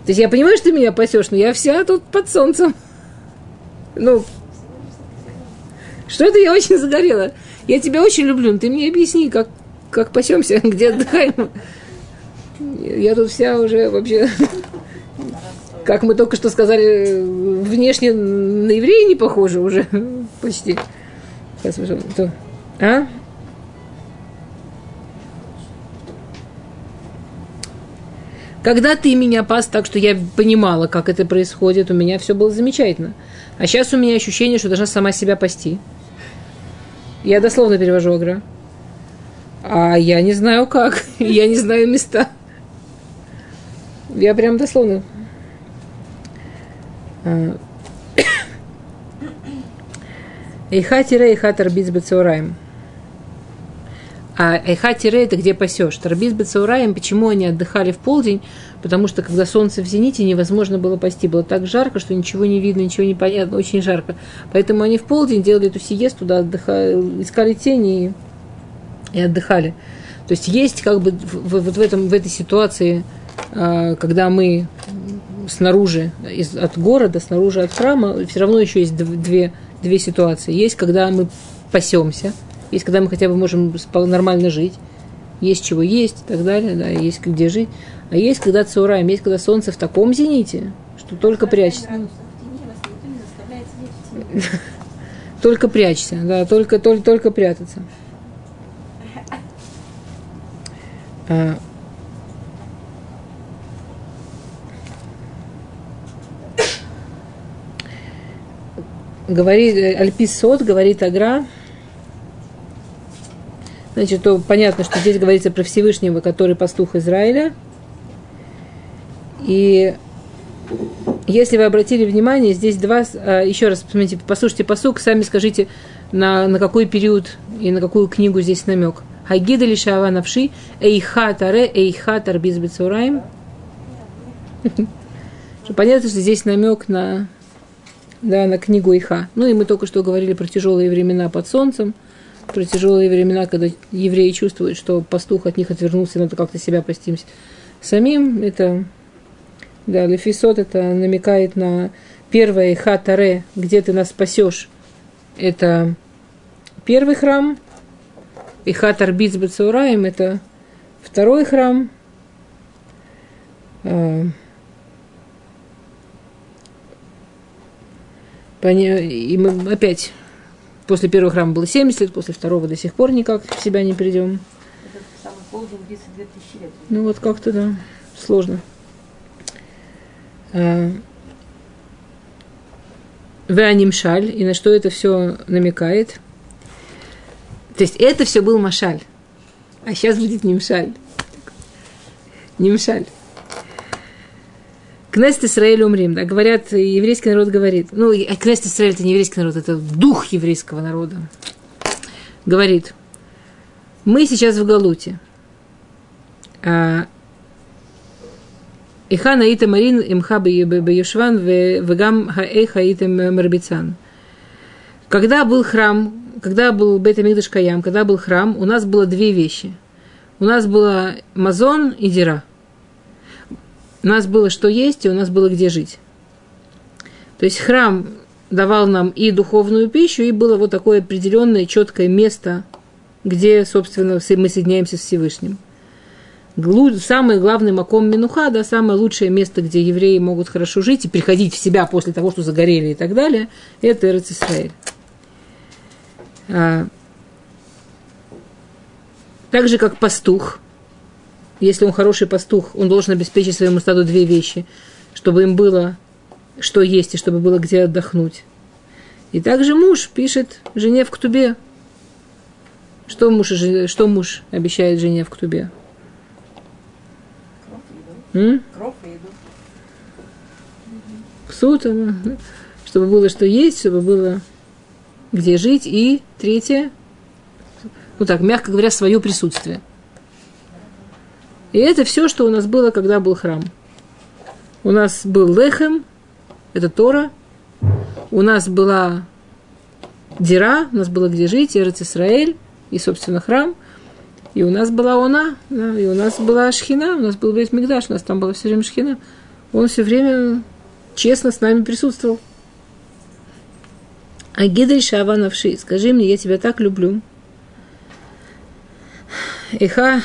То есть я понимаю, что ты меня пасешь, но я вся тут под солнцем. Ну, что это я очень загорела? Я тебя очень люблю, но ты мне объясни, как, как пасемся, где отдыхаем. Я тут вся уже вообще, как мы только что сказали, внешне на еврея не похожа уже почти. Сейчас, пожалуйста. А? Когда ты меня пас так, что я понимала, как это происходит, у меня все было замечательно. А сейчас у меня ощущение, что должна сама себя пасти. Я дословно перевожу агра. А я не знаю как. я не знаю места. Я прям дословно. А. Эйха тире эйха тарбиц бецаураем. А эйха тире это где пасешь. Тарбиц бецаураем, почему они отдыхали в полдень? Потому что когда солнце в зените, невозможно было пасти. Было так жарко, что ничего не видно, ничего не понятно, очень жарко. Поэтому они в полдень делали эту сиесту, туда отдыхали, искали тени и, и отдыхали. То есть есть как бы вот в, в, этом, в этой ситуации, а, когда мы снаружи из, от города, снаружи от храма, все равно еще есть две, две ситуации. Есть, когда мы пасемся, есть, когда мы хотя бы можем нормально жить, есть чего есть и так далее, да, есть где жить. А есть, когда цураем, есть, когда солнце в таком зените, что только прячется. Только прячься, да, только, только, только прятаться. А, говорит, Альпис Сот, говорит Агра, значит, то понятно, что здесь говорится про Всевышнего, который пастух Израиля. И если вы обратили внимание, здесь два, а, еще раз посмотрите, послушайте посук, сами скажите, на, на какой период и на какую книгу здесь намек. Хагида ли шава навши, эйха таре, эйха тарбиз. Понятно, что здесь намек на да, на книгу Иха. Ну и мы только что говорили про тяжелые времена под солнцем, про тяжелые времена, когда евреи чувствуют, что пастух от них отвернулся, надо как-то себя пасти самим. Это, да, Лефисот это намекает на первое Иха Таре, где ты нас спасешь. Это первый храм. Иха Тарбиц Бацаураем это второй храм. А, И мы опять после первого храма было 70 лет, после второго до сих пор никак в себя не придем. Это самый полдень длится 2000 лет. Ну вот как-то, да, сложно. А, Веанимшаль, и на что это все намекает. То есть это все был Машаль. А сейчас будет Нимшаль. Нимшаль. Кнест Исраэль умрим, да, говорят, еврейский народ говорит, ну, Кнест Исраэль это не еврейский народ, это дух еврейского народа, говорит, мы сейчас в Галуте, а, Иха наита марин имха беюшван вегам хаэха итем марбицан. Когда был храм, когда был Бет Амигдаш Каям, когда был храм, у нас было две вещи. У нас было Мазон и Дира – у нас было что есть, и у нас было где жить. То есть храм давал нам и духовную пищу, и было вот такое определенное четкое место, где, собственно, мы соединяемся с Всевышним. Самый главный маком Минуха, да, самое лучшее место, где евреи могут хорошо жить и приходить в себя после того, что загорели и так далее, это Эрц Исраэль. А, так же, как пастух – если он хороший пастух, он должен обеспечить своему стаду две вещи, чтобы им было что есть и чтобы было где отдохнуть. И также муж пишет жене в ктубе. Что муж, что муж обещает жене в ктубе? Еду. Суд, чтобы было что есть, чтобы было где жить. И третье, ну так, мягко говоря, свое присутствие – И это все, что у нас было, когда был храм. У нас был лехем, это Тора. У нас была Дира, у нас было где жить, Эрец Исраэль и, собственно, храм. И у нас была она, и у нас была Шхина, у нас был весь Мигдаш, у нас там была все время Шхина. Он все время честно с нами присутствовал. А Гидрий Шавановши, скажи мне, я тебя так люблю. Иха,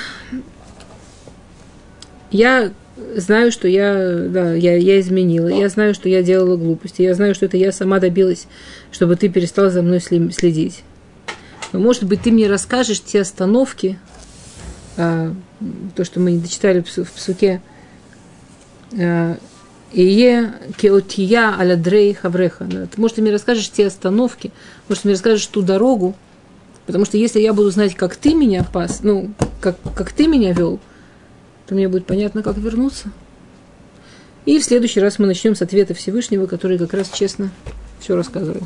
я знаю, что я, да, я, я изменила, я знаю, что я делала глупости, я знаю, что это я сама добилась, чтобы ты перестал за мной следить. Но, может быть, ты мне расскажешь те остановки, а, то, что мы не дочитали в псуке, а, Ие кеотия аля дрей хавреха. Может, ты мне расскажешь те остановки, может, ты мне расскажешь ту дорогу, потому что если я буду знать, как ты меня пас, ну, как, как ты меня вел, то мне будет понятно, как вернуться. И в следующий раз мы начнем с ответа Всевышнего, который как раз честно все рассказывает.